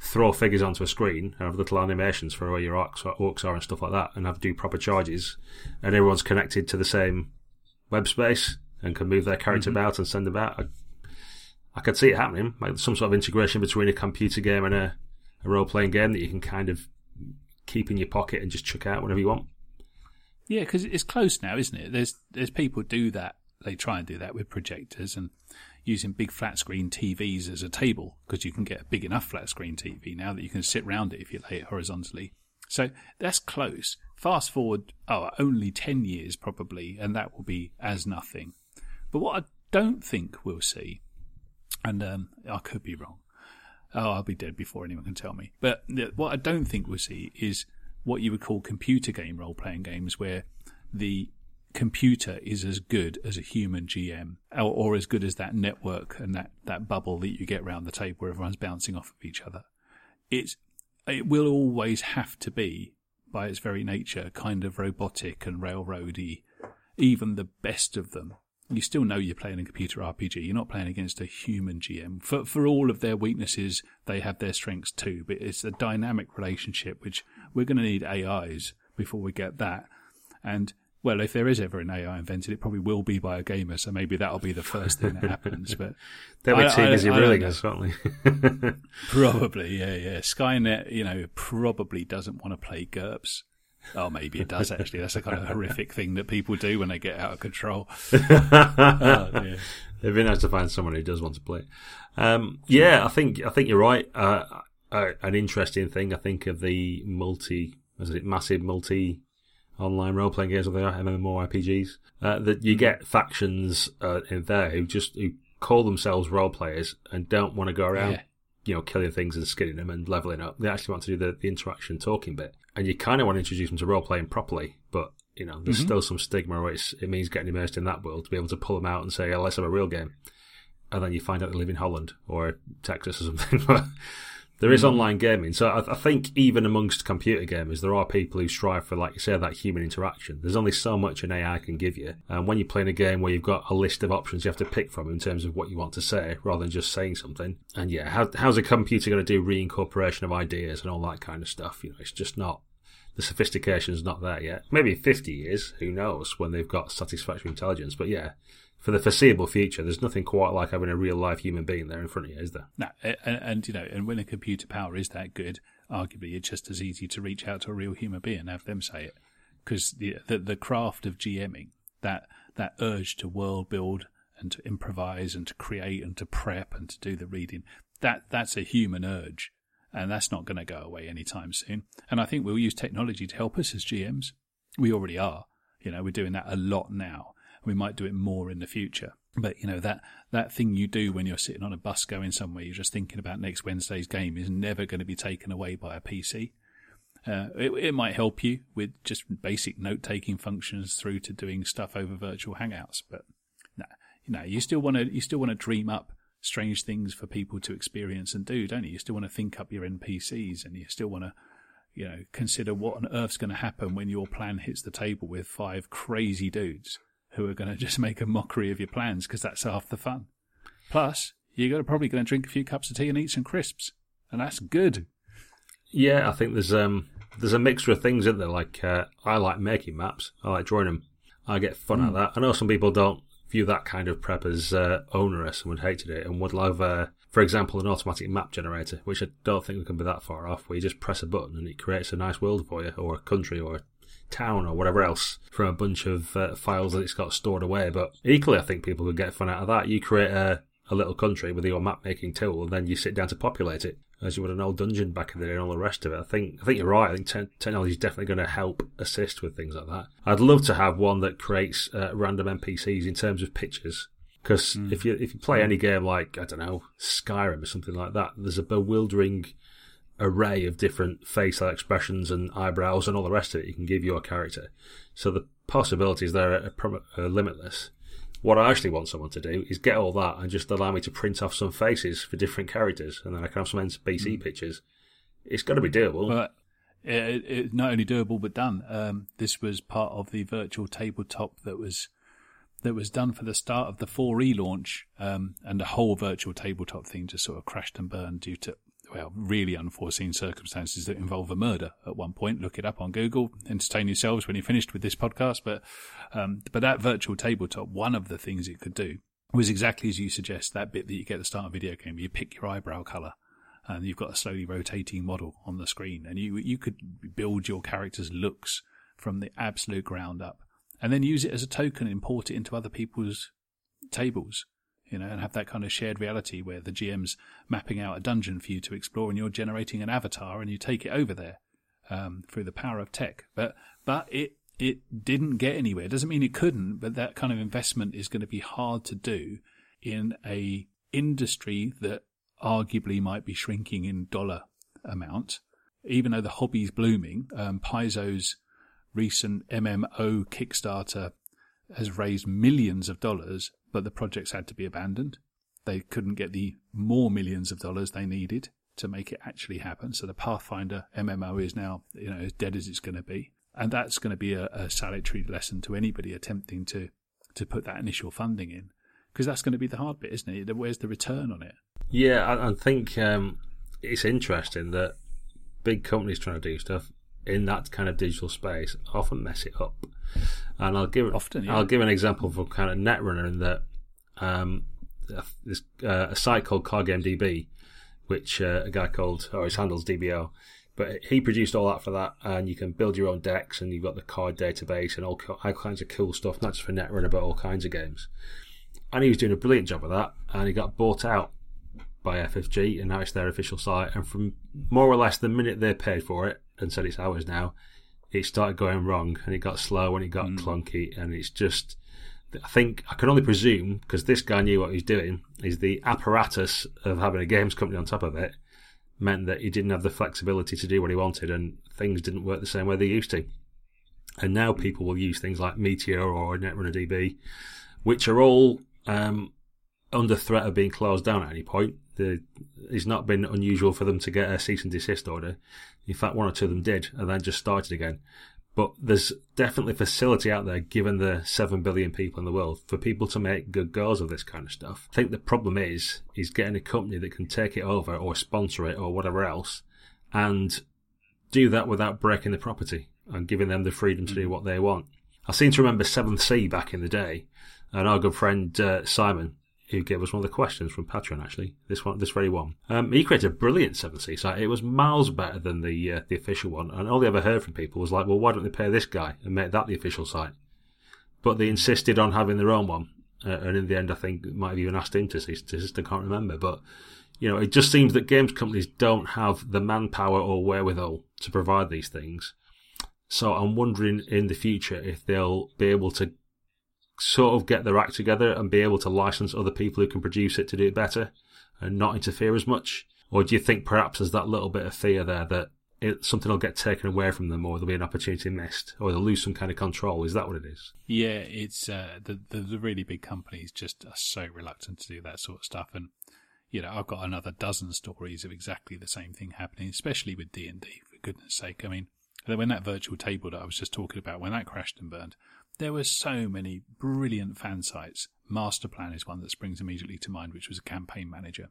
throw figures onto a screen and have little animations for where your orcs, orcs are and stuff like that, and have do proper charges, and everyone's connected to the same web space and can move their character about and send them out. I, could see it happening, like some sort of integration between a computer game and a, a role playing game that you can kind of keep in your pocket and just chuck out whenever you want. Yeah, because it's close now, isn't it? There's there's people do that. They try and do that with projectors and using big flat screen TVs as a table because you can get a big enough flat screen TV now that you can sit round it if you lay it horizontally. So that's close. Fast forward, oh, only 10 years probably, and that will be as nothing. But what I don't think we'll see, and um, I could be wrong, oh, I'll be dead before anyone can tell me. But what I don't think we'll see is what you would call computer game role playing games where the computer is as good as a human GM or, or as good as that network and that, that bubble that you get around the table where everyone's bouncing off of each other. It's, it will always have to be by its very nature, kind of robotic and railroady, even the best of them, you still know you're playing a computer RPG. You're not playing against a human GM. For for all of their weaknesses, they have their strengths too. But it's a dynamic relationship, which we're going to need AIs before we get that. And well, if there is ever an AI invented, it probably will be by a gamer. So maybe that'll be the first thing that happens. But they'll be too busy ruling us, won't probably, yeah, yeah. Skynet, you know, probably doesn't want to play GURPS. Oh, maybe it does actually. That's a kind of horrific thing that people do when they get out of control. oh, It'd be nice to find someone who does want to play. Um, yeah, I think I think you're right. Uh, uh, an interesting thing I think of the multi, was it massive multi online role playing games, or they are MMORPGs, uh, that you get factions uh, in there who just who call themselves role players and don't want to go around. Yeah you know, killing things and skinning them and leveling up. They actually want to do the, the interaction talking bit. And you kind of want to introduce them to role playing properly, but, you know, there's mm-hmm. still some stigma where it means getting immersed in that world to be able to pull them out and say, oh, let's have a real game. And then you find out they live in Holland or Texas or something. There is mm. online gaming, so I, I, think even amongst computer gamers, there are people who strive for, like you say, that human interaction. There's only so much an AI can give you, and when you're playing a game where you've got a list of options you have to pick from in terms of what you want to say, rather than just saying something. And yeah, how, how's a computer going to do reincorporation of ideas and all that kind of stuff? You know, it's just not the sophistication's not there yet. Maybe 50 years, who knows, when they've got satisfactory intelligence. But yeah, for the foreseeable future, there's nothing quite like having a real life human being there in front of you, is there? No, and, and, you know, and when a computer power is that good, arguably it's just as easy to reach out to a real human being and have them say it, because the, the the craft of GMing, that that urge to world build and to improvise and to create and to prep and to do the reading, that that's a human urge, and that's not going to go away anytime soon. And I think we'll use technology to help us as GMs. We already are. You know, we're doing that a lot now we might do it more in the future. But you know that that thing you do when you're sitting on a bus going somewhere, you're just thinking about next Wednesday's game, is never going to be taken away by a PC. Uh, it, it, might help you with just basic note taking functions through to doing stuff over virtual hangouts, but no, you know, you still want to you still want to dream up strange things for people to experience and do, don't you? You still want to think up your NPCs, and you still want to you know consider what on earth's going to happen when your plan hits the table with five crazy dudes who are going to just make a mockery of your plans because that's half the fun. Plus, you're probably going to drink a few cups of tea and eat some crisps, and that's good. Yeah, I think there's um there's a mixture of things, isn't there? Like uh, I like making maps, I like drawing them, I get fun mm. out of that. I know some people don't view that kind of prep as uh, onerous and would hate to do it and would love, uh, for example, an automatic map generator, which I don't think we can be that far off, where you just press a button and it creates a nice world for you, or a country, or a town or whatever else from a bunch of uh, files that it's got stored away. But equally, I think people could get fun out of that. You create a, a little country with your map making tool, and then you sit down to populate it as you would an old dungeon back in the day and all the rest of it. I think I think you're right. I think te- technology is definitely going to help assist with things like that. I'd love to have one that creates uh, random NPCs in terms of pictures. Because mm. if you if you play any game like I don't know Skyrim or something like that, there's a bewildering array of different facial expressions and eyebrows and all the rest of it you can give your character. So the possibilities there are, are limitless. What I actually want someone to do is get all that and just allow me to print off some faces for different characters, and then I can have some NPC mm. pictures. It's got to be doable. But it, it, not only doable but done. Um, this was part of the virtual tabletop that was that was done for the start of the 4E launch, um, and the whole virtual tabletop thing just sort of crashed and burned due to well, really unforeseen circumstances that involve a murder at one point. Look it up on Google. Entertain yourselves when you're finished with this podcast. But, um, but that virtual tabletop, one of the things it could do was exactly as you suggest, that bit that you get at the start of a video game, you pick your eyebrow color and you've got a slowly rotating model on the screen and you, you could build your character's looks from the absolute ground up and then use it as a token and import it into other people's tables you know, and have that kind of shared reality where the GM's mapping out a dungeon for you to explore and you're generating an avatar and you take it over there um, through the power of tech. But but it it didn't get anywhere. It doesn't mean it couldn't, but that kind of investment is going to be hard to do in a industry that arguably might be shrinking in dollar amount. Even though the hobby's blooming, um, Paizo's recent MMO Kickstarter has raised millions of dollars but the projects had to be abandoned. They couldn't get the more millions of dollars they needed to make it actually happen. So the Pathfinder MMO is now, you know, as dead as it's going to be. And that's going to be a, a salutary lesson to anybody attempting to, to put that initial funding in. Because that's going to be the hard bit, isn't it? Where's the return on it? Yeah, I, I think um, it's interesting that big companies trying to do stuff in that kind of digital space often mess it up. And I'll give often yeah. I'll give an example for kind of Netrunner in that um, this uh, a site called CardGameDB, which uh, a guy called or his handles DBO, but he produced all that for that, and you can build your own decks, and you've got the card database and all, all kinds of cool stuff, not just for Netrunner but all kinds of games. And he was doing a brilliant job of that, and he got bought out by FFG, and now it's their official site. And from more or less the minute they paid for it and said it's ours now, it started going wrong, and it got slow and it got mm. clunky, and it's just. I think I can only presume because this guy knew what he was doing. Is the apparatus of having a games company on top of it meant that he didn't have the flexibility to do what he wanted, and things didn't work the same way they used to. And now people will use things like Meteor or Netrunner DB, which are all um, under threat of being closed down at any point. The, it's not been unusual for them to get a cease and desist order. In fact, one or two of them did, and then just started again. But there's definitely facility out there, given the seven billion people in the world, for people to make good goals of this kind of stuff. I think the problem is is getting a company that can take it over or sponsor it or whatever else, and do that without breaking the property and giving them the freedom to do what they want. I seem to remember Seventh Sea back in the day, and our good friend uh, Simon who gave us one of the questions from Patreon. Actually, this one, this very one. Um, he created a brilliant Seven Sea site. It was miles better than the uh, the official one, and all they ever heard from people was like, "Well, why don't they pay this guy and make that the official site?" But they insisted on having their own one, uh, and in the end, I think might have even asked him to cease. I can't remember, but you know, it just seems that games companies don't have the manpower or wherewithal to provide these things. So I'm wondering in the future if they'll be able to sort of get their act together and be able to license other people who can produce it to do it better and not interfere as much? Or do you think perhaps there's that little bit of fear there that it, something will get taken away from them or there'll be an opportunity missed or they'll lose some kind of control? Is that what it is? Yeah, it's uh, the, the, the really big companies just are so reluctant to do that sort of stuff. And, you know, I've got another dozen stories of exactly the same thing happening, especially with D&D, for goodness sake. I mean, when that virtual table that I was just talking about, when that crashed and burned, there were so many brilliant fan sites. Masterplan is one that springs immediately to mind, which was a campaign manager.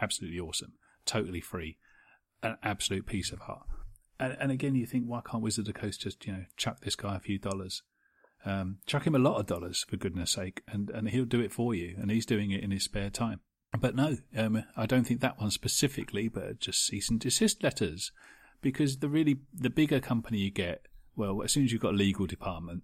Absolutely awesome. Totally free. An absolute piece of art. And, and again, you think, why can't Wizard of the Coast just, you know, chuck this guy a few dollars? Um, chuck him a lot of dollars, for goodness sake, and, and he'll do it for you. And he's doing it in his spare time. But no, um, I don't think that one specifically, but just cease and desist letters. Because the really, the bigger company you get, well, as soon as you've got a legal department,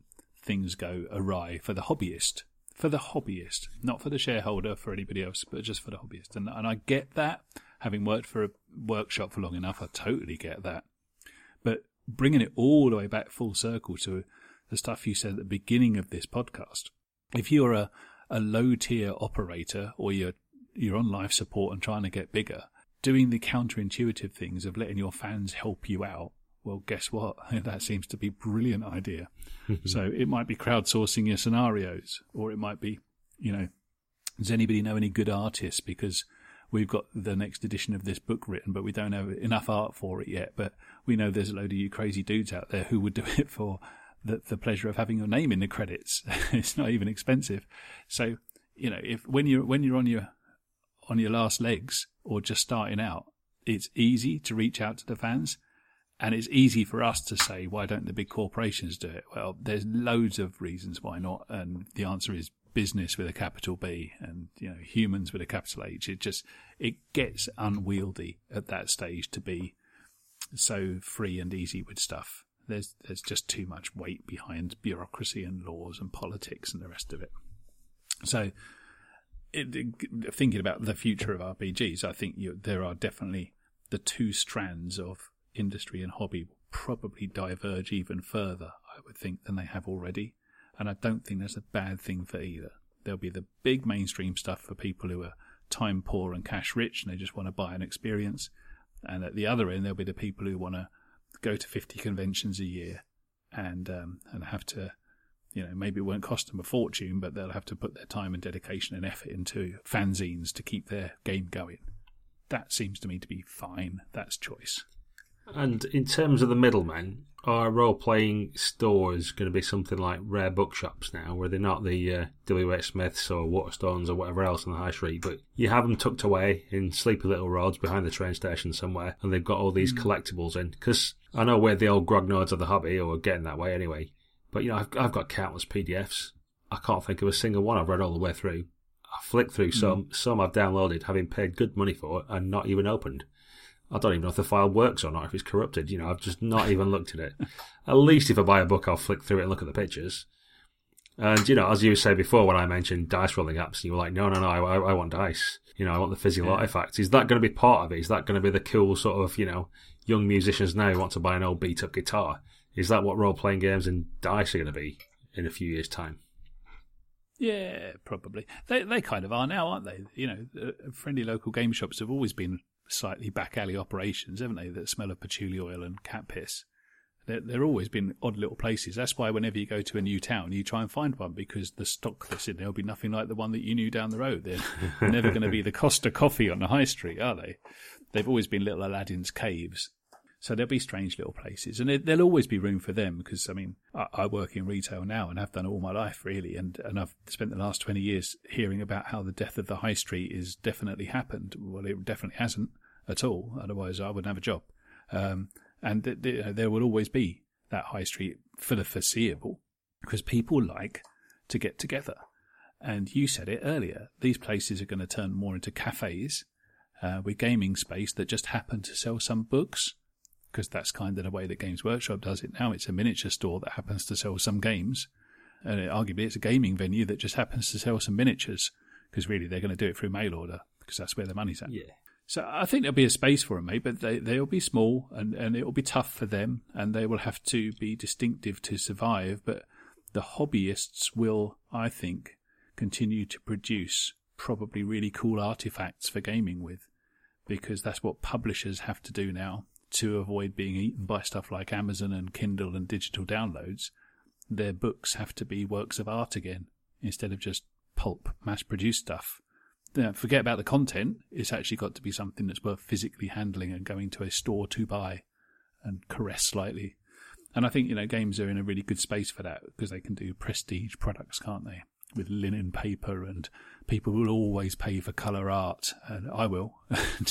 things go awry for the hobbyist. For the hobbyist, not for the shareholder, for anybody else, but just for the hobbyist. And, and I get that. Having worked for a workshop for long enough, I totally get that. But bringing it all the way back full circle to the stuff you said at the beginning of this podcast, if you're a, a low tier operator or you're you're on life support and trying to get bigger, doing the counterintuitive things of letting your fans help you out well, guess what? that seems to be a brilliant idea. so it might be crowdsourcing your scenarios, or it might be, you know, does anybody know any good artists? Because we've got the next edition of this book written, but we don't have enough art for it yet. But we know there's a load of you crazy dudes out there who would do it for the, the pleasure of having your name in the credits. it's not even expensive. So, you know, if when you're when you're on your on your last legs or just starting out, it's easy to reach out to the fans and it's easy for us to say, why don't the big corporations do it? Well, there's loads of reasons why not. And the answer is business with a capital B and, you know, humans with a capital H. It just, it gets unwieldy at that stage to be so free and easy with stuff. There's, there's just too much weight behind bureaucracy and laws and politics and the rest of it. So, it, it, thinking about the future of RPGs, I think you, there are definitely the two strands of industry and hobby will probably diverge even further, I would think, than they have already. And I don't think that's a bad thing for either. There'll be the big mainstream stuff for people who are time poor and cash rich and they just want to buy an experience. And at the other end, there'll be the people who want to go to 50 conventions a year and, um, and have to, you know, maybe it won't cost them a fortune, but they'll have to put their time and dedication and effort into fanzines to keep their game going. that seems to me to be fine. That's choice. And in terms of the middlemen, are role playing stores going to be something like rare bookshops now, where they're not the uh, W.H. Smiths or Waterstones or whatever else on the high street, but you have them tucked away in sleepy little roads behind the train station somewhere, and they've got all these mm. collectibles in. Because I know we're the old grognards of the hobby, or getting that way anyway, but you know, I've, I've got countless PDFs. I can't think of a single one I've read all the way through. I flicked through mm. some, some I've downloaded, having paid good money for it, and not even opened. I don't even know if the file works or not, if it's corrupted. You know, I've just not even looked at it. At least if I buy a book, I'll flick through it and look at the pictures. And, you know, as you say before when I mentioned dice rolling apps, you were like, no, no, no, I, I want dice. You know, I want the physical yeah. artifacts. Is that going to be part of it? Is that going to be the cool sort of, you know, young musicians now want to buy an old beat up guitar? Is that what role playing games and dice are going to be in a few years' time? Yeah, probably. They they kind of are now, aren't they? You know, uh, friendly local game shops have always been slightly back alley operations, haven't they? That smell of patchouli oil and cat piss. They're, they're always been odd little places. That's why whenever you go to a new town, you try and find one because the stock that's in there will be nothing like the one that you knew down the road. They're never going to be the Costa coffee on the high street, are they? They've always been little Aladdin's caves. So there'll be strange little places, and there'll always be room for them because I mean I, I, work in retail now and have done all my life really, and and I've spent the last twenty years hearing about how the death of the high street is definitely happened. Well, it definitely hasn't at all. Otherwise, I wouldn't have a job. Um, and th- th- there will always be that high street for the foreseeable because people like to get together. And you said it earlier, these places are going to turn more into cafes uh, with gaming space that just happen to sell some books because that's kind of the way that Games Workshop does it now. It's a miniature store that happens to sell some games. And it, arguably, it's a gaming venue that just happens to sell some miniatures because really they're going to do it through mail order because that's where the money's at. Yeah. So I think there'll be a space for them, mate, but they, they'll be small and, and it will be tough for them and they will have to be distinctive to survive. But the hobbyists will, I think, continue to produce probably really cool artifacts for gaming with because that's what publishers have to do now to avoid being eaten by stuff like Amazon and Kindle and digital downloads. Their books have to be works of art again instead of just pulp mass produced stuff know, forget about the content. It's actually got to be something that's worth physically handling and going to a store to buy and caress slightly. And I think, you know, games are in a really good space for that because they can do prestige products, can't they? With linen paper and people will always pay for colour art and I will.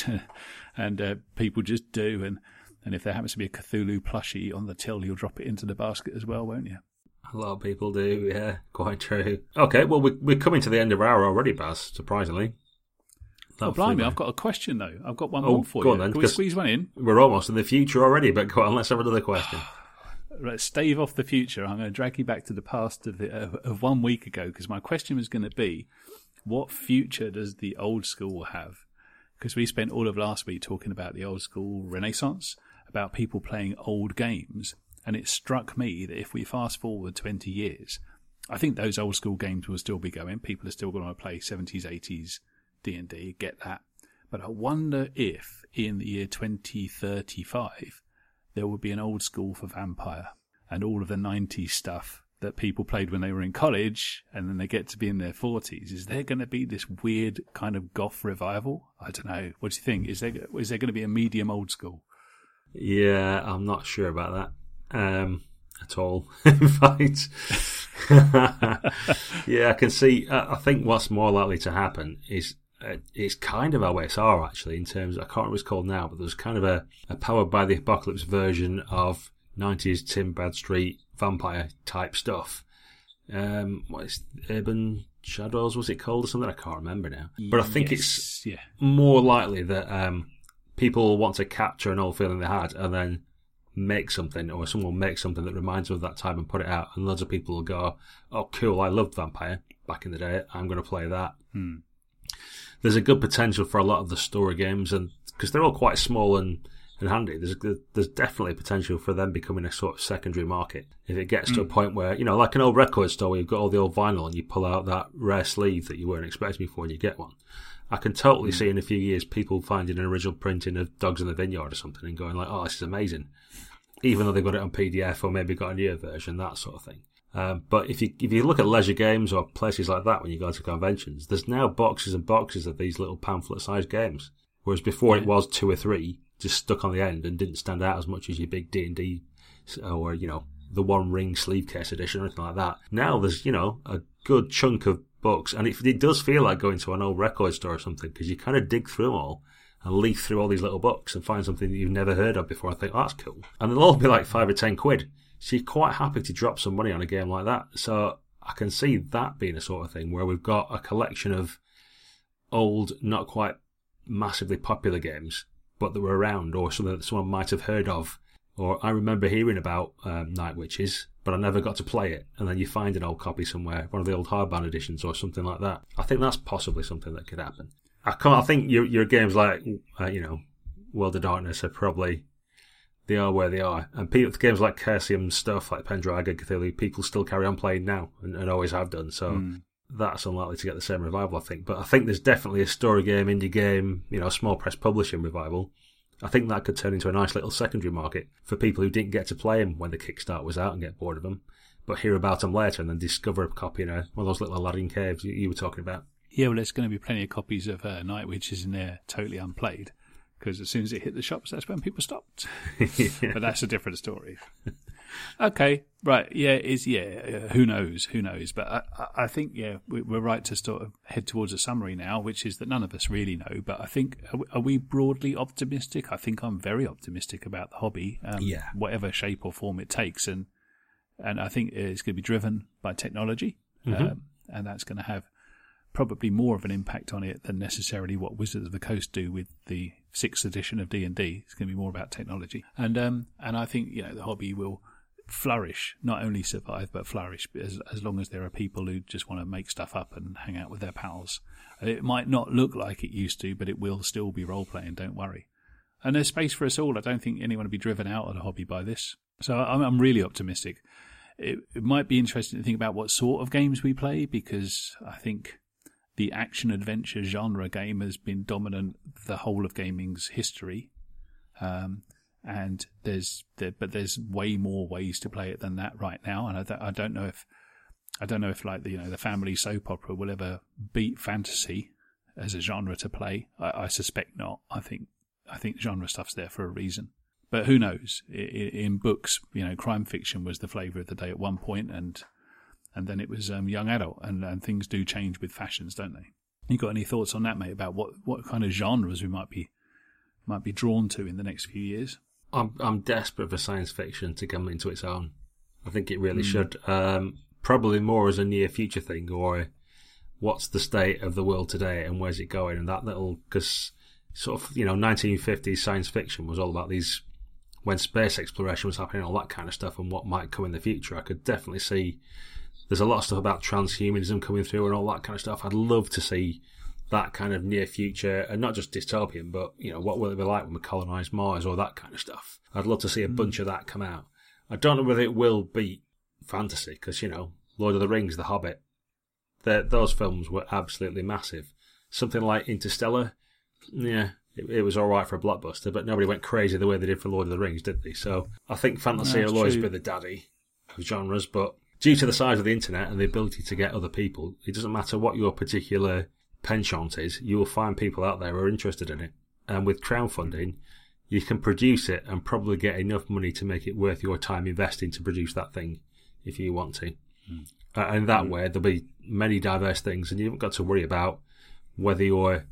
and uh, people just do. And, and if there happens to be a Cthulhu plushie on the till, you'll drop it into the basket as well, won't you? A lot of people do, yeah, quite true. Okay, well, we're, we're coming to the end of our already, Baz, surprisingly. oh, blimey, I've got a question, though. I've got one oh, more for you. On, then, Can we squeeze one in? We're almost in the future already, but go on, let's have another question. right, stave off the future. I'm going to drag you back to the past of, the, of, of one week ago because my question was going to be what future does the old school have? Because we spent all of last week talking about the old school renaissance, about people playing old games and it struck me that if we fast forward 20 years, I think those old school games will still be going. People are still going to play 70s, 80s D&D, get that. But I wonder if in the year 2035 there will be an old school for Vampire and all of the 90s stuff that people played when they were in college and then they get to be in their 40s. Is there going to be this weird kind of goth revival? I don't know. What do you think? Is there, is there going to be a medium old school? Yeah, I'm not sure about that um, at all. In fact, yeah, I can see. I think what's more likely to happen is uh, it's kind of OSR actually in terms. Of, I can't remember what it's called now, but there's kind of a, a powered by the apocalypse version of 90s Tim Bradstreet vampire type stuff. Um, what is Urban Shadows? Was it called or something? I can't remember now. But I think yes, it's yeah. more likely that um, people want to capture an old feeling they had and then make something or someone will make something that reminds them of that time and put it out and loads of people will go oh cool i loved vampire back in the day i'm going to play that hmm. There's a good potential for a lot of the story games and because they're all quite small and, and handy there's there's definitely potential for them becoming a sort of secondary market if it gets to a hmm. point where you know like an old record store where you've got all the old vinyl and you pull out that rare sleeve that you weren't expecting before and you get one I can totally mm. see in a few years people finding an original printing of Dogs in the Vineyard or something and going like, "Oh, this is amazing." even though they've got it on PDF or maybe got a newer version, that sort of thing. Um, but if you if you look at leisure games or places like that when you go to conventions, there's now boxes and boxes of these little pamphlet-sized games Whereas before it was two or three, just stuck on the end and didn't stand out as much as your big D and D or you know the One Ring sleeve case edition or anything like that. Now there's you know a good chunk of books, and it, it does feel like going to an old record store or something because you kind of dig through them all and leaf through all these little books and find something that you've never heard of before. I think oh, that's cool, and they'll all be like five or ten quid. You're quite happy to drop some money on a game like that. So I can see that being a sort of thing where we've got a collection of old, not quite massively popular games, but that were around or something that someone might have heard of. Or I remember hearing about um, Night Witches, but I never got to play it. And then you find an old copy somewhere, one of the old hardbound editions or something like that. I think that's possibly something that could happen. I can't. I think your your games like uh, you know World of Darkness are probably they are where they are, and people, games like Chaosium stuff like Pendragon, Cthulhu, people still carry on playing now and, and always have done. So mm. that's unlikely to get the same revival, I think. But I think there's definitely a story game, indie game, you know, small press publishing revival. I think that could turn into a nice little secondary market for people who didn't get to play them when the Kickstart was out and get bored of them, but hear about them later and then discover a copy in a, one of those little Aladdin caves you, you were talking about. Yeah, well, there's going to be plenty of copies of uh, Night Witches in there, totally unplayed, because as soon as it hit the shops, that's when people stopped. yeah. But that's a different story. okay, right, yeah, is yeah. Uh, who knows? Who knows? But I, I think yeah, we, are right to sort of head towards a summary now, which is that none of us really know. But I think are we, are we broadly optimistic? I think I'm very optimistic about the hobby, um, yeah, whatever shape or form it takes, and and I think it's going to be driven by technology, mm-hmm. um, and that's going to have probably more of an impact on it than necessarily what Wizards of the Coast do with the sixth edition of D and D. It's going to be more about technology, and um, and I think you know the hobby will flourish, not only survive but flourish as as long as there are people who just want to make stuff up and hang out with their pals. It might not look like it used to, but it will still be role playing. Don't worry. And there's space for us all. I don't think anyone will be driven out of the hobby by this. So I'm, I'm really optimistic. It, it might be interesting to think about what sort of games we play because I think the action adventure genre game has been dominant the whole of gaming's history. Um, and there's there, but there's way more ways to play it than that right now. And I, th- I don't know if I don't know if like the, you know the family soap opera will ever beat fantasy as a genre to play. I, I suspect not. I think I think genre stuff's there for a reason. But who knows? In, books, you know, crime fiction was the flavour of the day at one point, and and then it was um, young adult, and, and things do change with fashions, don't they? You got any thoughts on that, mate? About what, what kind of genres we might be might be drawn to in the next few years? I'm I'm desperate for science fiction to come into its own. I think it really mm. should. Um, probably more as a near future thing, or what's the state of the world today and where's it going, and that little because sort of you know 1950s science fiction was all about these when space exploration was happening, all that kind of stuff, and what might come in the future. I could definitely see there's a lot of stuff about transhumanism coming through and all that kind of stuff. I'd love to see that kind of near future, and not just dystopian, but you know, what will it be like when we colonize Mars or that kind of stuff. I'd love to see a mm. bunch of that come out. I don't know whether it will beat fantasy because you know, Lord of the Rings, The Hobbit, those films were absolutely massive. Something like Interstellar, yeah, it, it was all right for a blockbuster, but nobody went crazy the way they did for Lord of the Rings, did they? So I think fantasy will always be the daddy of genres, but due to the size of the internet and the ability to get other people, it doesn't matter what your particular penchant is, you will find people out there who are interested in it. And with crowdfunding, you can produce it and probably get enough money to make it worth your time investing to produce that thing if you want to. Mm. Uh, and that mm. way, there'll be many diverse things, and you haven't got to worry about whether your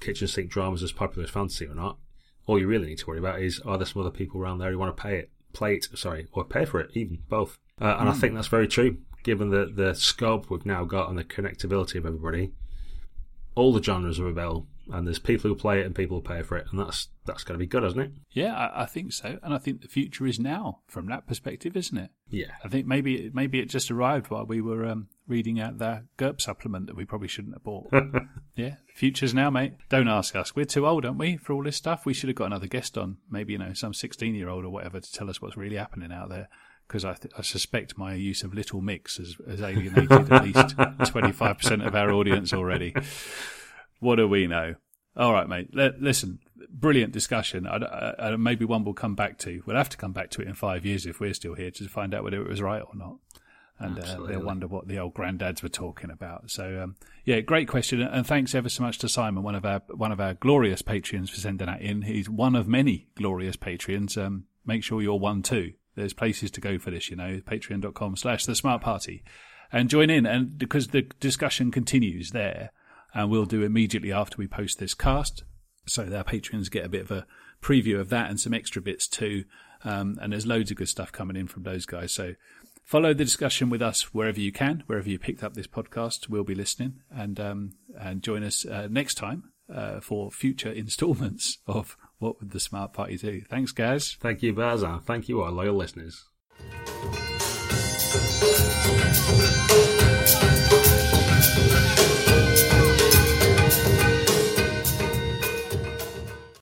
kitchen sink drama is as popular as fantasy or not. All you really need to worry about is are there some other people around there who want to pay it, play it, sorry, or pay for it, even both. Uh, and mm. I hmm. think that's very true, given the, the scope we've now got and the connectability of everybody. All the genres are available, and there's people who play it and people who pay for it, and that's that's going to be good, isn't it? Yeah, I, I, think so, and I think the future is now from that perspective, isn't it? Yeah, I think maybe maybe it just arrived while we were um, reading out the GURP supplement that we probably shouldn't have bought. yeah, future's now, mate. Don't ask us; we're too old, aren't we, for all this stuff? We should have got another guest on, maybe you know some sixteen-year-old or whatever, to tell us what's really happening out there because I, th- I, suspect my use of Little Mix has, has alienated at least 25% of our audience already. What do we know? All right, mate. listen, brilliant discussion. I, I, maybe one we'll come back to. We'll have to come back to it in five years if we're still here to find out whether it was right or not. and uh, they'll wonder what the old granddads were talking about. So, um, yeah, great question, and thanks ever so much to Simon, one of our one of our glorious patrons, for sending that in. He's one of many glorious patrons. Um, make sure you're one too. There's places to go for this, you know. Patreon.com slash The Smart Party, and join in, and because the discussion continues there, and we'll do immediately after we post this cast, so our patrons get a bit of a preview of that and some extra bits too. Um, and there's loads of good stuff coming in from those guys. So follow the discussion with us wherever you can, wherever you picked up this podcast. We'll be listening and um, and join us uh, next time uh, for future instalments of what would the smart party do. Thanks, guys. Thank you, Baza. Thank you, our loyal listeners.